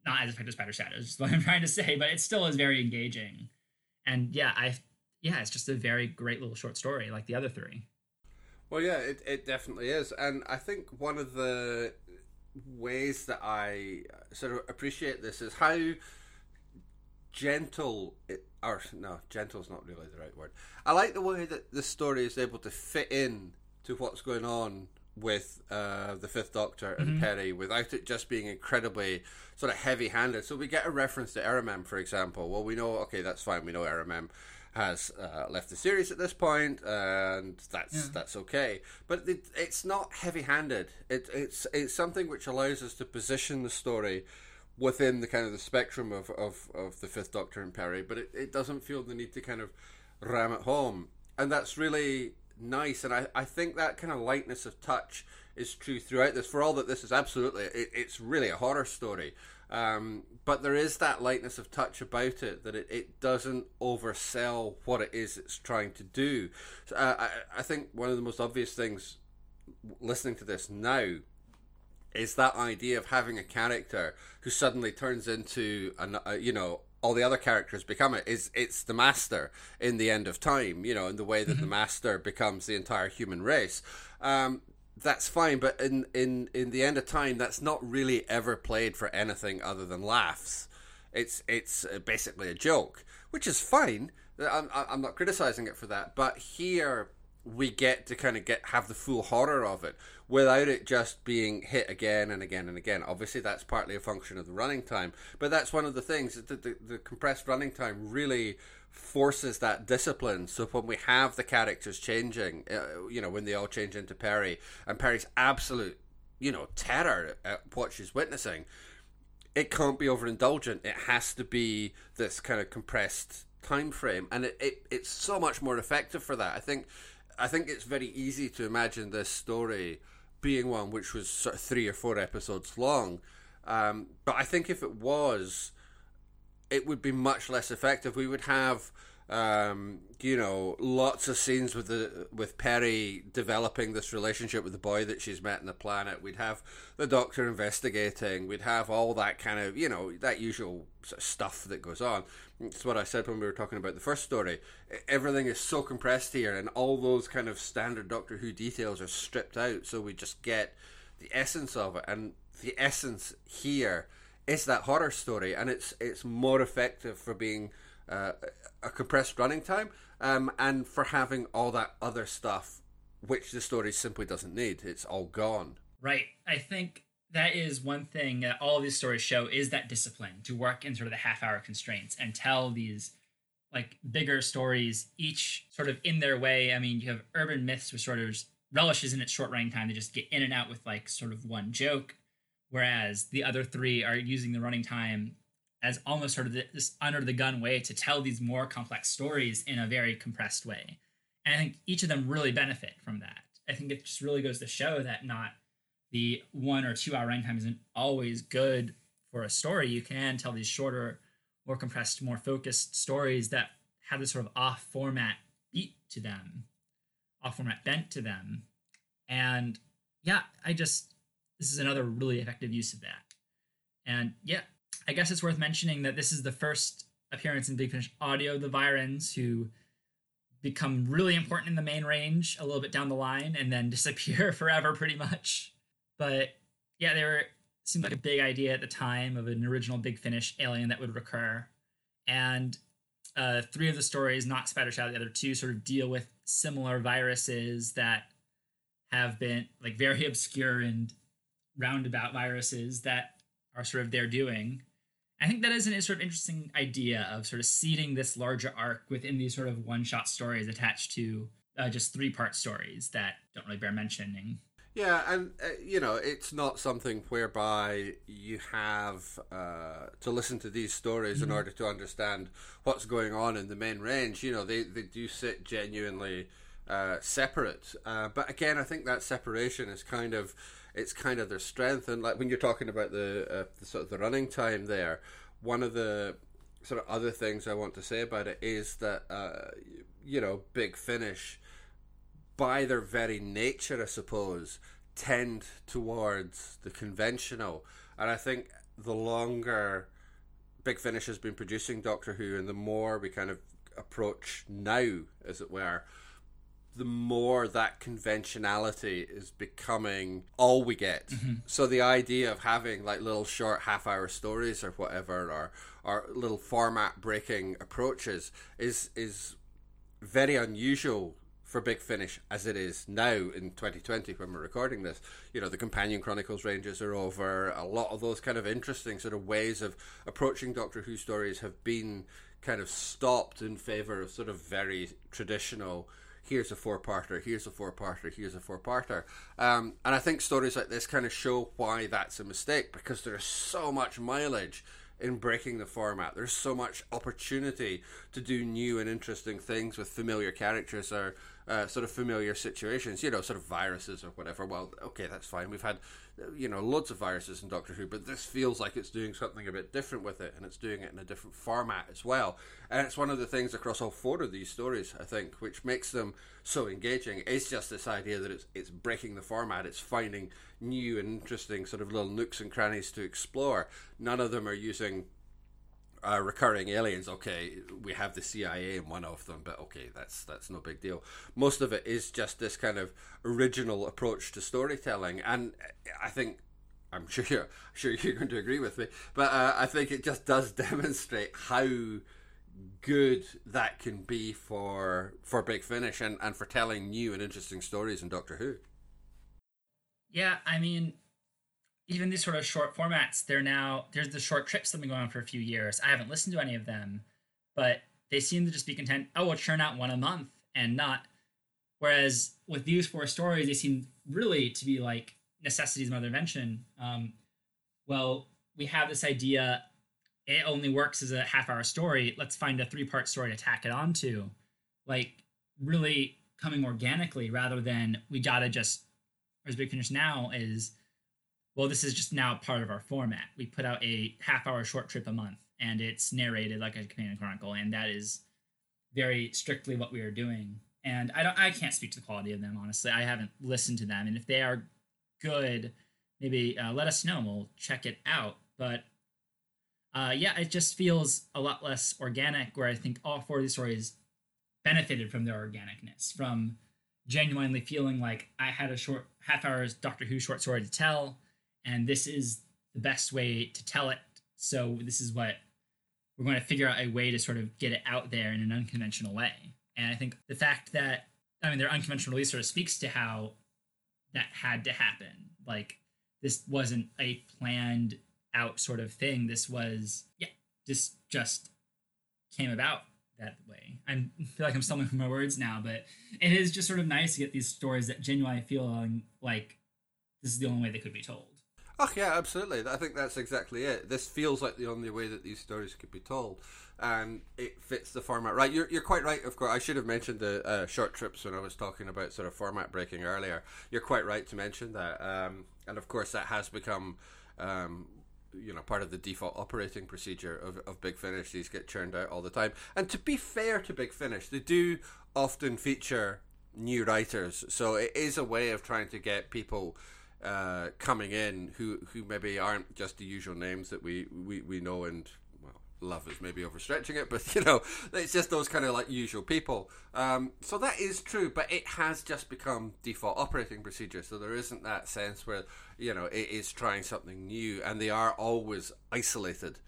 [SPEAKER 1] not as effective as Spider Shadow. is what I'm trying to say, but it still is very engaging. And yeah, I yeah, it's just a very great little short story, like the other three.
[SPEAKER 2] Well, yeah, it, it definitely is. And I think one of the ways that I uh, sort of appreciate this is how gentle it, or no, gentle is not really the right word. I like the way that the story is able to fit in to what's going on with uh, the Fifth Doctor and mm-hmm. Peri without it just being incredibly sort of heavy-handed. So we get a reference to Erimem, for example. Well, we know, okay, that's fine. We know Erimem has uh, left the series at this point, and that's yeah. that's okay. But it, it's not heavy-handed. It, it's it's something which allows us to position the story within the kind of the spectrum of, of, of the Fifth Doctor and Peri, but it, it doesn't feel the need to kind of ram it home. And that's really nice. And I, I think that kind of lightness of touch is true throughout this. For all that this is absolutely, it, it's really a horror story. Um, but there is that lightness of touch about it that it, it doesn't oversell what it is it's trying to do. So, uh, I, I think one of the most obvious things listening to this now is that idea of having a character who suddenly turns into an, uh, you know all the other characters become it. Is it's the master in the end of time you know in the way that mm-hmm. the master becomes the entire human race. Um, that's fine but in in in the end of time that's not really ever played for anything other than laughs. It's it's uh, basically a joke which is fine. I'm i'm not criticizing it for that but here we get to kind of get have the full horror of it without it just being hit again and again and again. Obviously, that's partly a function of the running time, but that's one of the things that the, the, the compressed running time really forces that discipline. So when we have the characters changing, uh, you know, when they all change into Peri and Peri's absolute, you know, terror at what she's witnessing, it can't be overindulgent. It has to be this kind of compressed time frame, and it, it it's so much more effective for that. I think I think it's very easy to imagine this story being one which was sort of three or four episodes long. Um, but I think if it was, it would be much less effective. We would have um, you know, lots of scenes with the with Peri developing this relationship with the boy that she's met on the planet. We'd have the Doctor investigating. We'd have all that kind of you know that usual sort of stuff that goes on. It's what I said when we were talking about the first story. Everything is so compressed here, and all those kind of standard Doctor Who details are stripped out, so we just get the essence of it. And the essence here is that horror story, and it's it's more effective for being uh, a compressed running time, um, and for having all that other stuff, which the story simply doesn't need. It's all gone.
[SPEAKER 1] Right. I think that is one thing that all these stories show is that discipline to work in sort of the half hour constraints and tell these like bigger stories, each sort of in their way. I mean, you have urban myths, which sort of relishes in its short running time. to just get in and out with like sort of one joke, whereas the other three are using the running time as almost sort of this under the gun way to tell these more complex stories in a very compressed way. And I think each of them really benefit from that. I think it just really goes to show that not the one or two hour runtime isn't always good for a story. You can tell these shorter, more compressed, more focused stories that have this sort of off format beat to them, off format bent to them. And yeah, I just, this is another really effective use of that. And yeah, I guess it's worth mentioning that this is the first appearance in Big Finish audio of the Viyrans, who become really important in the main range a little bit down the line and then disappear forever pretty much. But yeah, they were seemed like a big idea at the time of an original Big Finish alien that would recur. And uh, three of the stories, not Spider Shadow, the other two, sort of deal with similar viruses that have been like very obscure and roundabout viruses that are sort of their doing I think that is an sort of interesting idea of sort of seeding this larger arc within these sort of one shot stories attached to uh, just three part stories that don't really bear mentioning.
[SPEAKER 2] Yeah, and uh, you know, it's not something whereby you have uh, to listen to these stories mm-hmm. in order to understand what's going on in the main range. You know, they they do sit genuinely uh, separate, uh, but again, I think that separation is kind of it's kind of their strength. And like when you're talking about the, uh, the sort of the running time there, one of the sort of other things I want to say about it is that uh, you know, Big Finish by their very nature, I suppose, tend towards the conventional. And I think the longer Big Finish has been producing Doctor Who, and the more we kind of approach now, as it were, the more that conventionality is becoming all we get. Mm-hmm. So the idea of having like little short half hour stories or whatever or or little format breaking approaches is is very unusual for Big Finish as it is now in 2020 when we're recording this. You know, the Companion Chronicles ranges are over. A lot of those kind of interesting sort of ways of approaching Doctor Who stories have been kind of stopped in favor of sort of very traditional. Here's a four-parter. Here's a four-parter. Here's a four-parter. Um, and I think stories like this kind of show why that's a mistake because there's so much mileage in breaking the format. There's so much opportunity to do new and interesting things with familiar characters or uh, sort of familiar situations, you know, sort of viruses or whatever. Well, okay, that's fine. We've had, you know, loads of viruses in Doctor Who, but this feels like it's doing something a bit different with it, and it's doing it in a different format as well. And it's one of the things across all four of these stories, I think, which makes them so engaging. It's just this idea that it's it's breaking the format. It's finding new and interesting sort of little nooks and crannies to explore. None of them are using uh, recurring aliens. Okay, we have the CIA in one of them, but okay, that's that's no big deal. Most of it is just this kind of original approach to storytelling, and I think I'm sure you're, sure you're going to agree with me, but uh, I think it just does demonstrate how good that can be for for Big Finish and, and for telling new and interesting stories in Doctor Who.
[SPEAKER 1] Yeah, I mean, even these sort of short formats, they're now there's the short trips that have been going on for a few years. I haven't listened to any of them, but they seem to just be content. Oh, we'll churn out one a month and not. Whereas with these four stories, they seem really to be like necessities Mother Invention. Um, well, we have this idea. It only works as a half hour story. Let's find a three part story to tack it onto. Like really coming organically rather than we gotta just as Big Finish now is well, this is just now part of our format. We put out a half hour short trip a month and it's narrated like a Companion Chronicle, and that is very strictly what we are doing. And I don't I can't speak to the quality of them, honestly. I haven't listened to them. And if they are good, maybe uh, let us know and we'll check it out. But uh, yeah, it just feels a lot less organic, where I think all four of these stories benefited from their organicness, from genuinely feeling like I had a short half hour's Doctor Who short story to tell and this is the best way to tell it. So this is what we're going to figure out a way to sort of get it out there in an unconventional way. And I think the fact that I mean their unconventional release sort of speaks to how that had to happen. Like this wasn't a planned out sort of thing. This was yeah, this just came about that way. I feel like I'm stumbling from my words now, but it is just sort of nice to get these stories that genuinely feel like this is the only way they could be told.
[SPEAKER 2] Oh yeah, absolutely. I think that's exactly it. This feels like the only way that these stories could be told, and it fits the format right. You're you're quite right. Of course, I should have mentioned the uh, short trips when I was talking about sort of format breaking earlier. You're quite right to mention that, um, and of course that has become. Um, you know, part of the default operating procedure of, of Big Finish. These get churned out all the time. And to be fair to Big Finish, they do often feature new writers. So it is a way of trying to get people uh, coming in who who maybe aren't just the usual names that we we, we know and well love is maybe overstretching it but you know it's just those kind of like usual people. Um, so that is true but it has just become default operating procedure. So there isn't that sense where you know it is trying something new and they are always isolated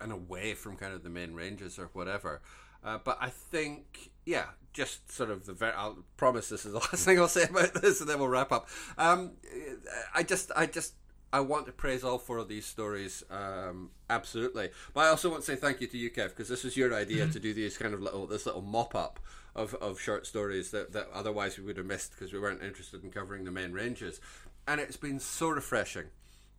[SPEAKER 2] and away from kind of the main ranges or whatever. Uh, but I think, yeah, just sort of the very. I'll promise this is the last thing I'll say about this, and then we'll wrap up. Um, I just, I just I want to praise all four of these stories, um, absolutely. But I also want to say thank you to you, Kev, because this was your idea mm-hmm. to do these kind of little this little mop up of, of short stories that, that otherwise we would have missed because we weren't interested in covering the main ranges. And it's been so refreshing.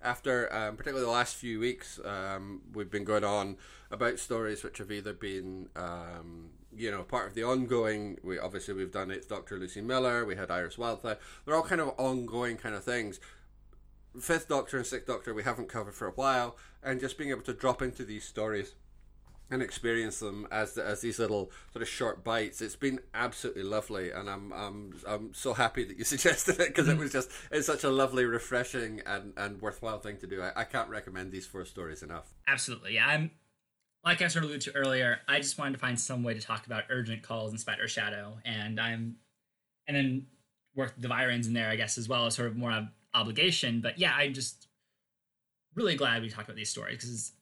[SPEAKER 2] After um, particularly the last few weeks, um, we've been going on about stories which have either been um, you know part of the ongoing. We obviously we've done Eighth Doctor Lucy Miller, we had Iris Wildthyme. They're all kind of ongoing kind of things. Fifth Doctor and Sixth Doctor we haven't covered for a while, and just being able to drop into these stories and experience them as as these little sort of short bites. It's been absolutely lovely, and I'm I'm I'm so happy that you suggested it because it was just it's such a lovely, refreshing, and and worthwhile thing to do. I, I can't recommend these four stories enough.
[SPEAKER 1] Absolutely, yeah. I'm like I sort of alluded to earlier. I just wanted to find some way to talk about urgent calls and Spider Shadow, and I'm and then work the Viyrans in there, I guess, as well as sort of more of obligation. But yeah, I'm just really glad we talked about these stories because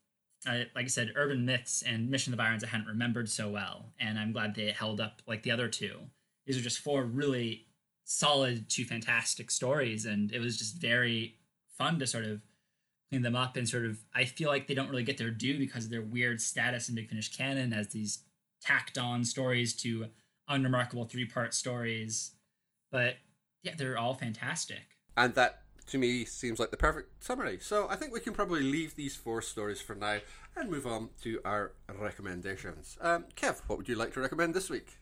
[SPEAKER 1] uh, like I said, urban myths and Mission of the Viyrans I hadn't remembered so well, and I'm glad they held up like the other two. These are just four really solid to fantastic stories, and it was just very fun to sort of clean them up and sort of. I feel like they don't really get their due because of their weird status in Big Finish canon as these tacked on stories to unremarkable three part stories, but yeah, they're all fantastic.
[SPEAKER 2] And that to me seems like the perfect summary. So I think we can probably leave these four stories for now and move on to our recommendations. Um, Kev, what would you like to recommend this week?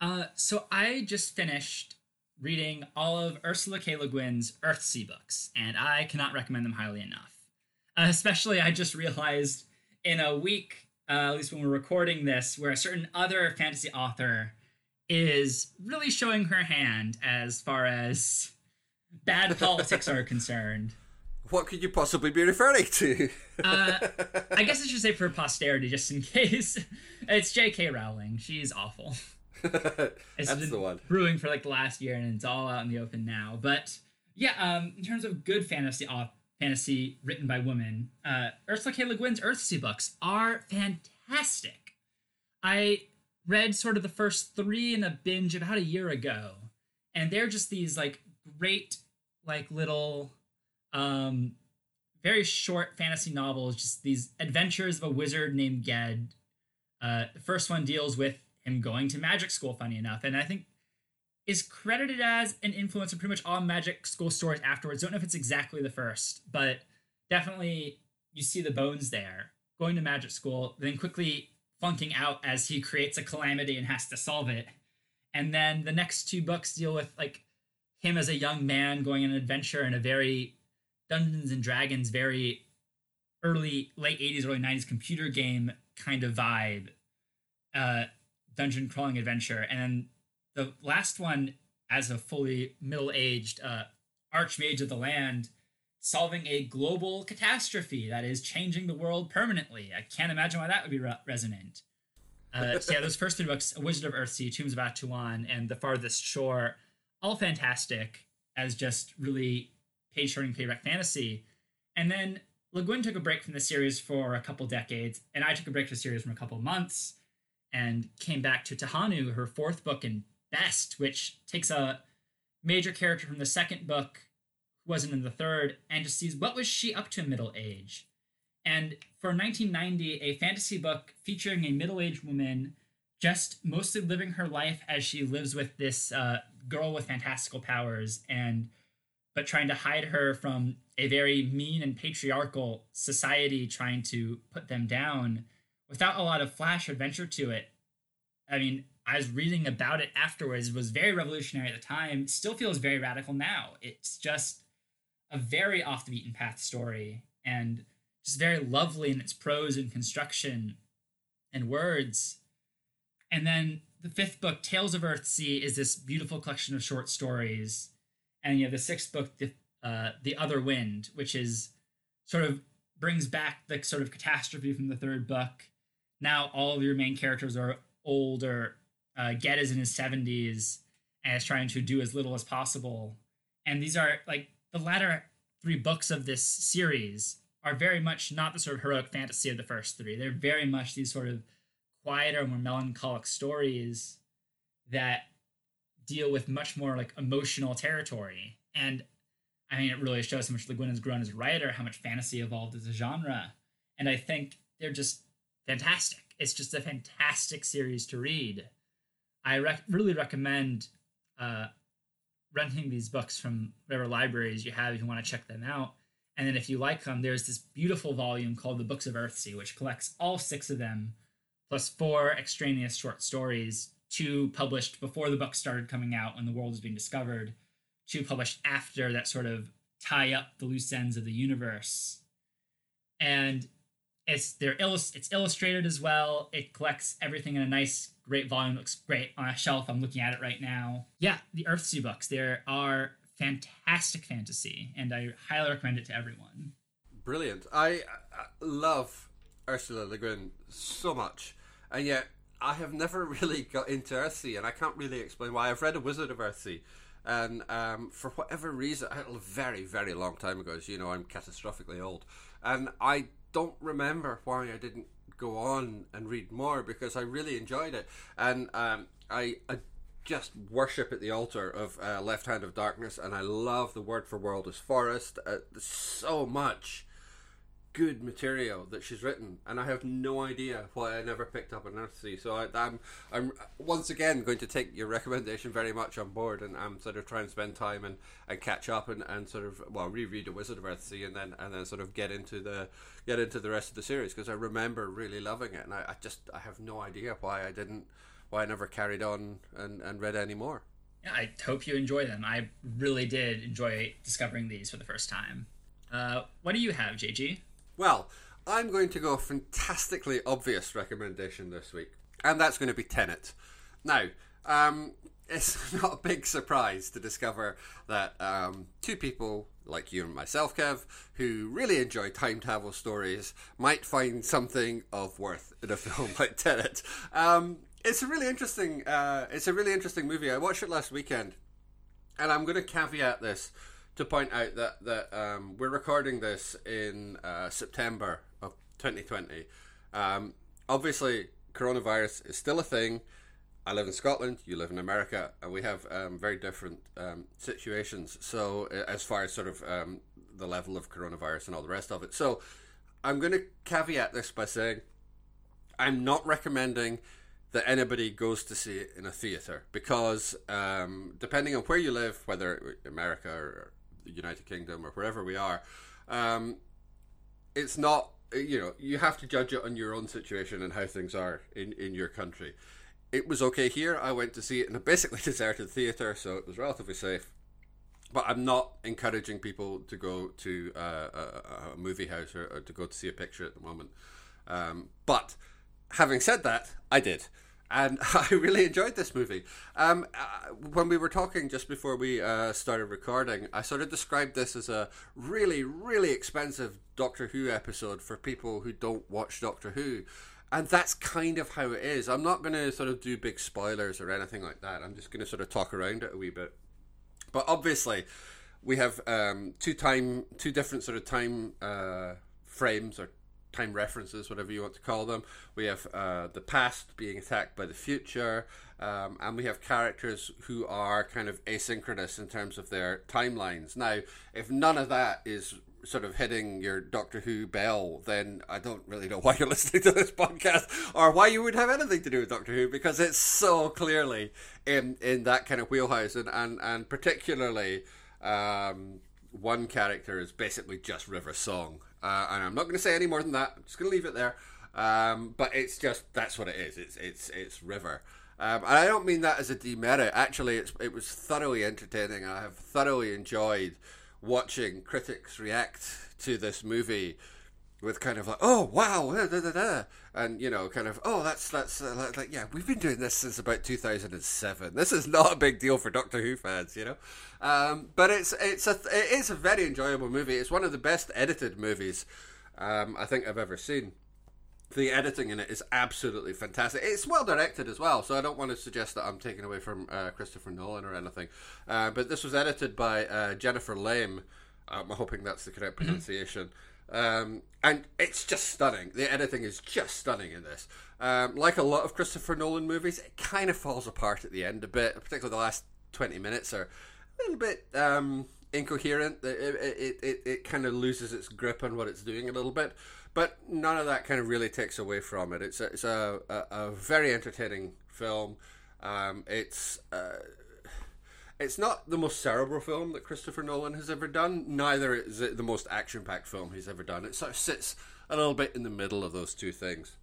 [SPEAKER 1] Uh, so I just finished reading all of Ursula K. Le Guin's Earthsea books, and I cannot recommend them highly enough. Uh, especially, I just realized in a week, uh, at least when we're recording this, where a certain other fantasy author is really showing her hand as far as bad politics are concerned.
[SPEAKER 2] What could you possibly be referring to?
[SPEAKER 1] uh, I guess I should say for posterity, just in case. It's J.K. Rowling. She's awful.
[SPEAKER 2] it's That's the one.
[SPEAKER 1] Brewing for like the last year, and it's all out in the open now. But yeah, um, in terms of good fantasy, uh, fantasy written by women, uh, Ursula K. Le Guin's Earthsea books are fantastic. I read sort of the first three in a binge about a year ago, and they're just these like great like little um very short fantasy novels just these adventures of a wizard named ged. Uh the first one deals with him going to magic school funny enough and i think is credited as an influence in pretty much all magic school stories afterwards. Don't know if it's exactly the first but definitely you see the bones there. Going to magic school then quickly funking out as he creates a calamity and has to solve it. And then the next two books deal with like him as a young man going on an adventure in a very Dungeons and Dragons, very early, late 80s, early 90s computer game kind of vibe, uh, dungeon crawling adventure. And the last one, as a fully middle aged uh, archmage of the land, solving a global catastrophe that is changing the world permanently. I can't imagine why that would be re- resonant. Uh, so yeah, those first three books, A Wizard of Earthsea, Tombs of Atuan, and The Farthest Shore, all fantastic as just really page turning playback fantasy. And then Le Guin took a break from the series for a couple decades, and I took a break from the series for a couple months and came back to Tehanu, her fourth book and best, which takes a major character from the second book who wasn't in the third and just sees what was she up to in middle age. And for 1990, a fantasy book featuring a middle-aged woman just mostly living her life as she lives with this uh, girl with fantastical powers and but trying to hide her from a very mean and patriarchal society trying to put them down without a lot of flash adventure to it. I mean i was reading about it afterwards. It was very revolutionary at the time. Still feels very radical now. It's just a very off the beaten path story and just very lovely in its prose and construction and words and then the fifth book, Tales of Earthsea, is this beautiful collection of short stories, and you have the sixth book, the, uh, the Other Wind, which is sort of brings back the sort of catastrophe from the third book. Now all of your main characters are older. Uh, Ged is in his seventies and is trying to do as little as possible. And these are like the latter three books of this series are very much not the sort of heroic fantasy of the first three. They're very much these sort of quieter, more melancholic stories that deal with much more like emotional territory. And I mean, it really shows how much Le Guin has grown as a writer, how much fantasy evolved as a genre. And I think they're just fantastic. It's just a fantastic series to read. I rec- really recommend uh, renting these books from whatever libraries you have if you want to check them out. And then if you like them, there's this beautiful volume called The Books of Earthsea, which collects all six of them, plus four extraneous short stories, two published before the book started coming out when the world was being discovered, two published after that sort of tie up the loose ends of the universe. And it's they're illust- it's illustrated as well. It collects everything in a nice, great volume. Looks great on a shelf. I'm looking at it right now. Yeah, the Earthsea books. There are fantastic fantasy, and I highly recommend it to everyone.
[SPEAKER 2] Brilliant. I, I love Ursula Le Guin so much, and yet I have never really got into Earthsea, and I can't really explain why. I've read A Wizard of Earthsea, and um, for whatever reason, a very, very long time ago, as you know, I'm catastrophically old, and I don't remember why I didn't go on and read more because I really enjoyed it, and um, I, I just worship at the altar of uh, Left Hand of Darkness, and I love the word for world as forest. Uh, so much good material that she's written, and I have no idea why I never picked up an Earthsea. So I, am I'm, I'm once again going to take your recommendation very much on board, and I'm sort of trying to spend time and, and catch up and, and sort of well reread a Wizard of Earthsea, and then and then sort of get into the get into the rest of the series because I remember really loving it, and I, I just I have no idea why I didn't why I never carried on and, and read any more.
[SPEAKER 1] Yeah, I hope you enjoy them. I really did enjoy discovering these for the first time. Uh, what do you have, JG?
[SPEAKER 2] Well, I'm going to go a fantastically obvious recommendation this week, and that's going to be Tenet. Now, um, it's not a big surprise to discover that um, two people like you and myself, Kev, who really enjoy time travel stories, might find something of worth in a film like Tenet. Um, it's a really interesting. Uh, it's a really interesting movie. I watched it last weekend, and I'm going to caveat this to point out that that um, we're recording this in uh, September of 2020. Um, obviously, coronavirus is still a thing. I live in Scotland, you live in America, and we have um, very different um, situations. So, as far as sort of um, the level of coronavirus and all the rest of it, so I'm going to caveat this by saying I'm not recommending that anybody goes to see it in a theater because um, depending on where you live, whether America or the United Kingdom or wherever we are, um, it's not you know you have to judge it on your own situation and how things are in in your country. It was okay here. I went to see it in a basically deserted theater, so it was relatively safe. But I'm not encouraging people to go to uh, a, a, movie house or, or, to go to see a picture at the moment. Um, but having said that, I did and I really enjoyed this movie. Um, uh, when we were talking just before we uh, started recording, I sort of described this as a really, really expensive Doctor Who episode for people who don't watch Doctor Who. And that's kind of how it is. I'm not going to sort of do big spoilers or anything like that. I'm just going to sort of talk around it a wee bit. But obviously, we have um, two time, two different sort of time uh, frames or time references, whatever you want to call them. We have uh, the past being attacked by the future, um, and we have characters who are kind of asynchronous in terms of their timelines. Now, if none of that is sort of hitting your Doctor Who bell, then I don't really know why you're listening to this podcast or why you would have anything to do with Doctor Who because it's so clearly in in that kind of wheelhouse and and, and particularly um, one character is basically just River Song uh, and I'm not going to say any more than that. I'm just going to leave it there. Um, but it's just that's what it is. It's it's it's River. Um, and I don't mean that as a demerit. Actually, it's it was thoroughly entertaining. I have thoroughly enjoyed watching critics react to this movie with kind of like, oh wow, da, da, da, and you know, kind of, oh that's that's uh, like, like, yeah, we've been doing this since about 2007. This is not a big deal for Doctor Who fans, you know. Um, but it's it's a it is a very enjoyable movie. It's one of the best edited movies um, I think I've ever seen. The editing in it is absolutely fantastic. It's well directed as well, so I don't want to suggest that I'm taking away from uh, Christopher Nolan or anything. Uh, but this was edited by uh, Jennifer Lame. I'm hoping that's the correct pronunciation. Um, and it's just stunning. The editing is just stunning in this. Um, like a lot of Christopher Nolan movies, it kind of falls apart at the end a bit, particularly the last 20 minutes are a little bit um, incoherent. It it, it, it kind of loses its grip on what it's doing a little bit, but none of that kind of really takes away from it. It's a, it's a, a, a very entertaining film. Um, it's uh, it's not the most cerebral film that Christopher Nolan has ever done. Neither is it the most action-packed film he's ever done. It sort of sits a little bit in the middle of those two things.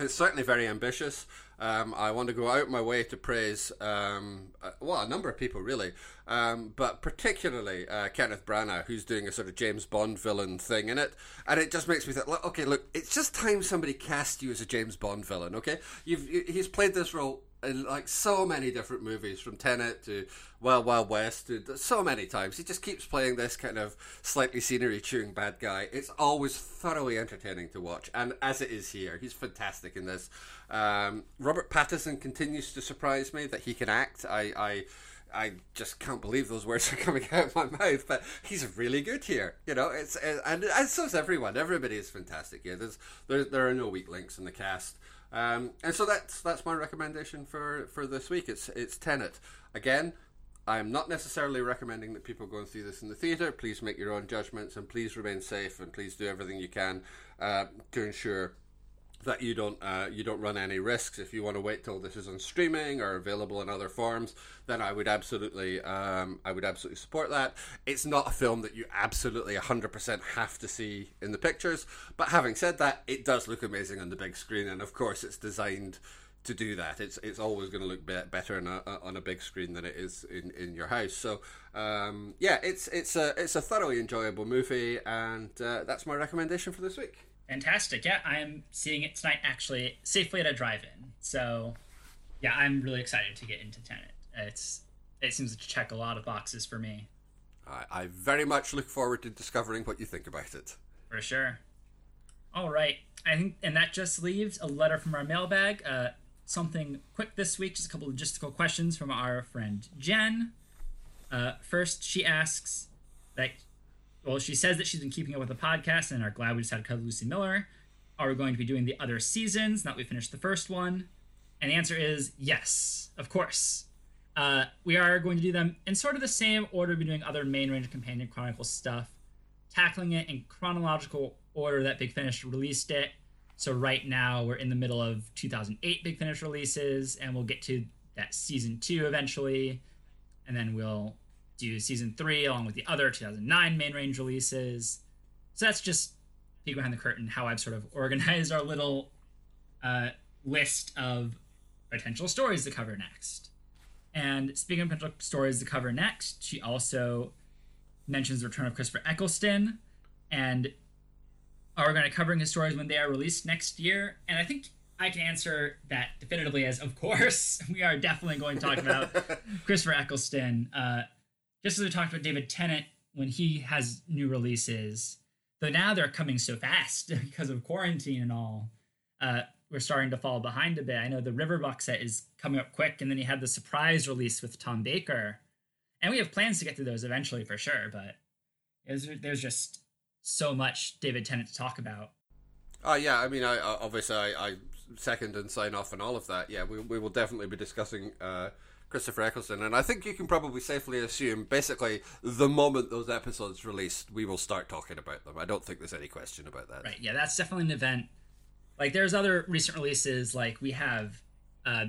[SPEAKER 2] It's certainly very ambitious. Um, I want to go out my way to praise, um, uh, well, a number of people really, um, but particularly uh, Kenneth Branagh, who's doing a sort of James Bond villain thing in it, and it just makes me think, okay, look, it's just time somebody cast you as a James Bond villain. Okay, you've he's played this role in like so many different movies, from Tenet to Wild Wild West, to so many times. He just keeps playing this kind of slightly scenery chewing bad guy. It's always thoroughly entertaining to watch, and as it is here, he's fantastic in this. Um, Robert Pattinson continues to surprise me that he can act. I, I I just can't believe those words are coming out of my mouth, but he's really good here. You know, it's and, and so is everyone. Everybody is fantastic here. There's there, there are no weak links in the cast. Um, and so that's that's my recommendation for, for this week. It's it's Tenet. Again, I'm not necessarily recommending that people go and see this in the theatre. Please make your own judgments and please remain safe and please do everything you can uh, to ensure that you don't uh, you don't run any risks. If you want to wait till this is on streaming or available in other forms, then I would absolutely um, I would absolutely support that. It's not a film that you absolutely 100% have to see in the pictures, but having said that, it does look amazing on the big screen, and of course, it's designed to do that. It's it's always going to look better on a, on a big screen than it is in, in your house. So um, yeah, it's it's a it's a thoroughly enjoyable movie, and uh, that's my recommendation for this week.
[SPEAKER 1] Fantastic. Yeah, I'm seeing it tonight actually safely at a drive-in. So, yeah, I'm really excited to get into Tenet. It's it seems to check a lot of boxes for me.
[SPEAKER 2] I, I very much look forward to discovering what you think about it.
[SPEAKER 1] For sure. All right, I think, and that just leaves a letter from our mailbag. Uh, something quick this week, just a couple logistical questions from our friend Jen. Uh, first, she asks that well, she says that she's been keeping up with the podcast and are glad we decided to cover Lucy Miller. Are we going to be doing the other seasons now that we finished the first one? And the answer is yes, of course. Uh, we are going to do them in sort of the same order we're doing other main range companion chronicle stuff, tackling it in chronological order that Big Finish released it. So right now we're in the middle of 2008 Big Finish releases, and we'll get to that season two eventually, and then we'll do season three along with the other 2009 main range releases. So that's just peek behind the curtain how I've sort of organized our little uh, list of potential stories to cover next. And speaking of potential stories to cover next, she also mentions the return of Christopher Eccleston and are we going to covering his stories when they are released next year? And I think I can answer that definitively as of course we are definitely going to talk about Christopher Eccleston. Uh, just as we talked about David Tennant when he has new releases, though now they're coming so fast because of quarantine and all, uh, we're starting to fall behind a bit. I know the River box set is coming up quick, and then he had the surprise release with Tom Baker, and we have plans to get through those eventually for sure. But there's just so much David Tennant to talk about.
[SPEAKER 2] Oh yeah, I mean, I, obviously I, I, second and sign off on all of that. Yeah, we, we will definitely be discussing uh, Christopher Eccleston, and I think you can probably safely assume, basically, the moment those episodes released, we will start talking about them. I don't think there's any question about that.
[SPEAKER 1] Right? Yeah, that's definitely an event. Like, there's other recent releases, like we have uh,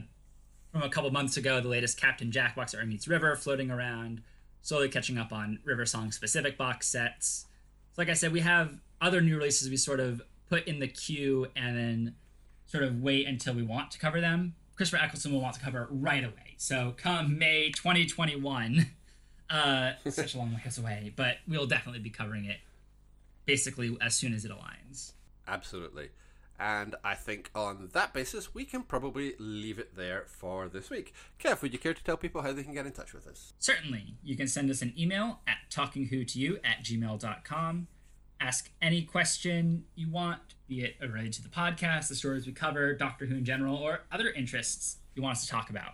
[SPEAKER 1] from a couple months ago, the latest Captain Jack box art meets River floating around, slowly catching up on River Song specific box sets. So, like I said, we have other new releases we sort of put in the queue and then sort of wait until we want to cover them. Christopher Eccleston will want to cover right away. So come May 2021, uh, such a long ways away, but we'll definitely be covering it basically as soon as it aligns.
[SPEAKER 2] Absolutely. And I think on that basis, we can probably leave it there for this week. Kev, would you care to tell people how they can get in touch with us?
[SPEAKER 1] Certainly. You can send us an email at talkingwho2you at gmail.com. Ask any question you want, be it related to the podcast, the stories we cover, Doctor Who in general, or other interests you want us to talk about.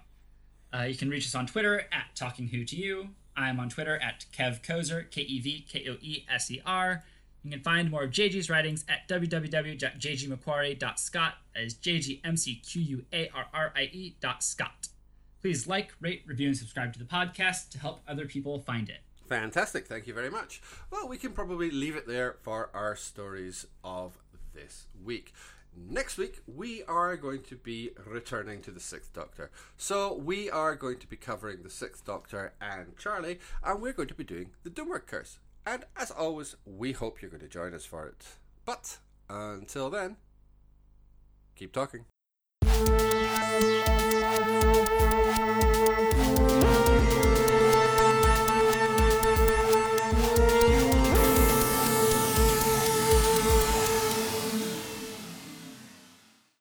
[SPEAKER 1] Uh, you can reach us on Twitter at Talking Who to You. I'm on Twitter at Kev Koeser, K E V K O E S E R. You can find more of JG's writings at www.jgmcquarrie.scot. as J-G-M-C-Q-U-A-R-R-I-E Scot. Please like, rate, review, and subscribe to the podcast to help other people find it.
[SPEAKER 2] Fantastic, thank you very much. Well, we can probably leave it there for our stories of this week. Next week, we are going to be returning to the Sixth Doctor. So, we are going to be covering the Sixth Doctor and Charley, and we're going to be doing the Doomwood Curse. And as always, we hope you're going to join us for it. But until then, keep talking.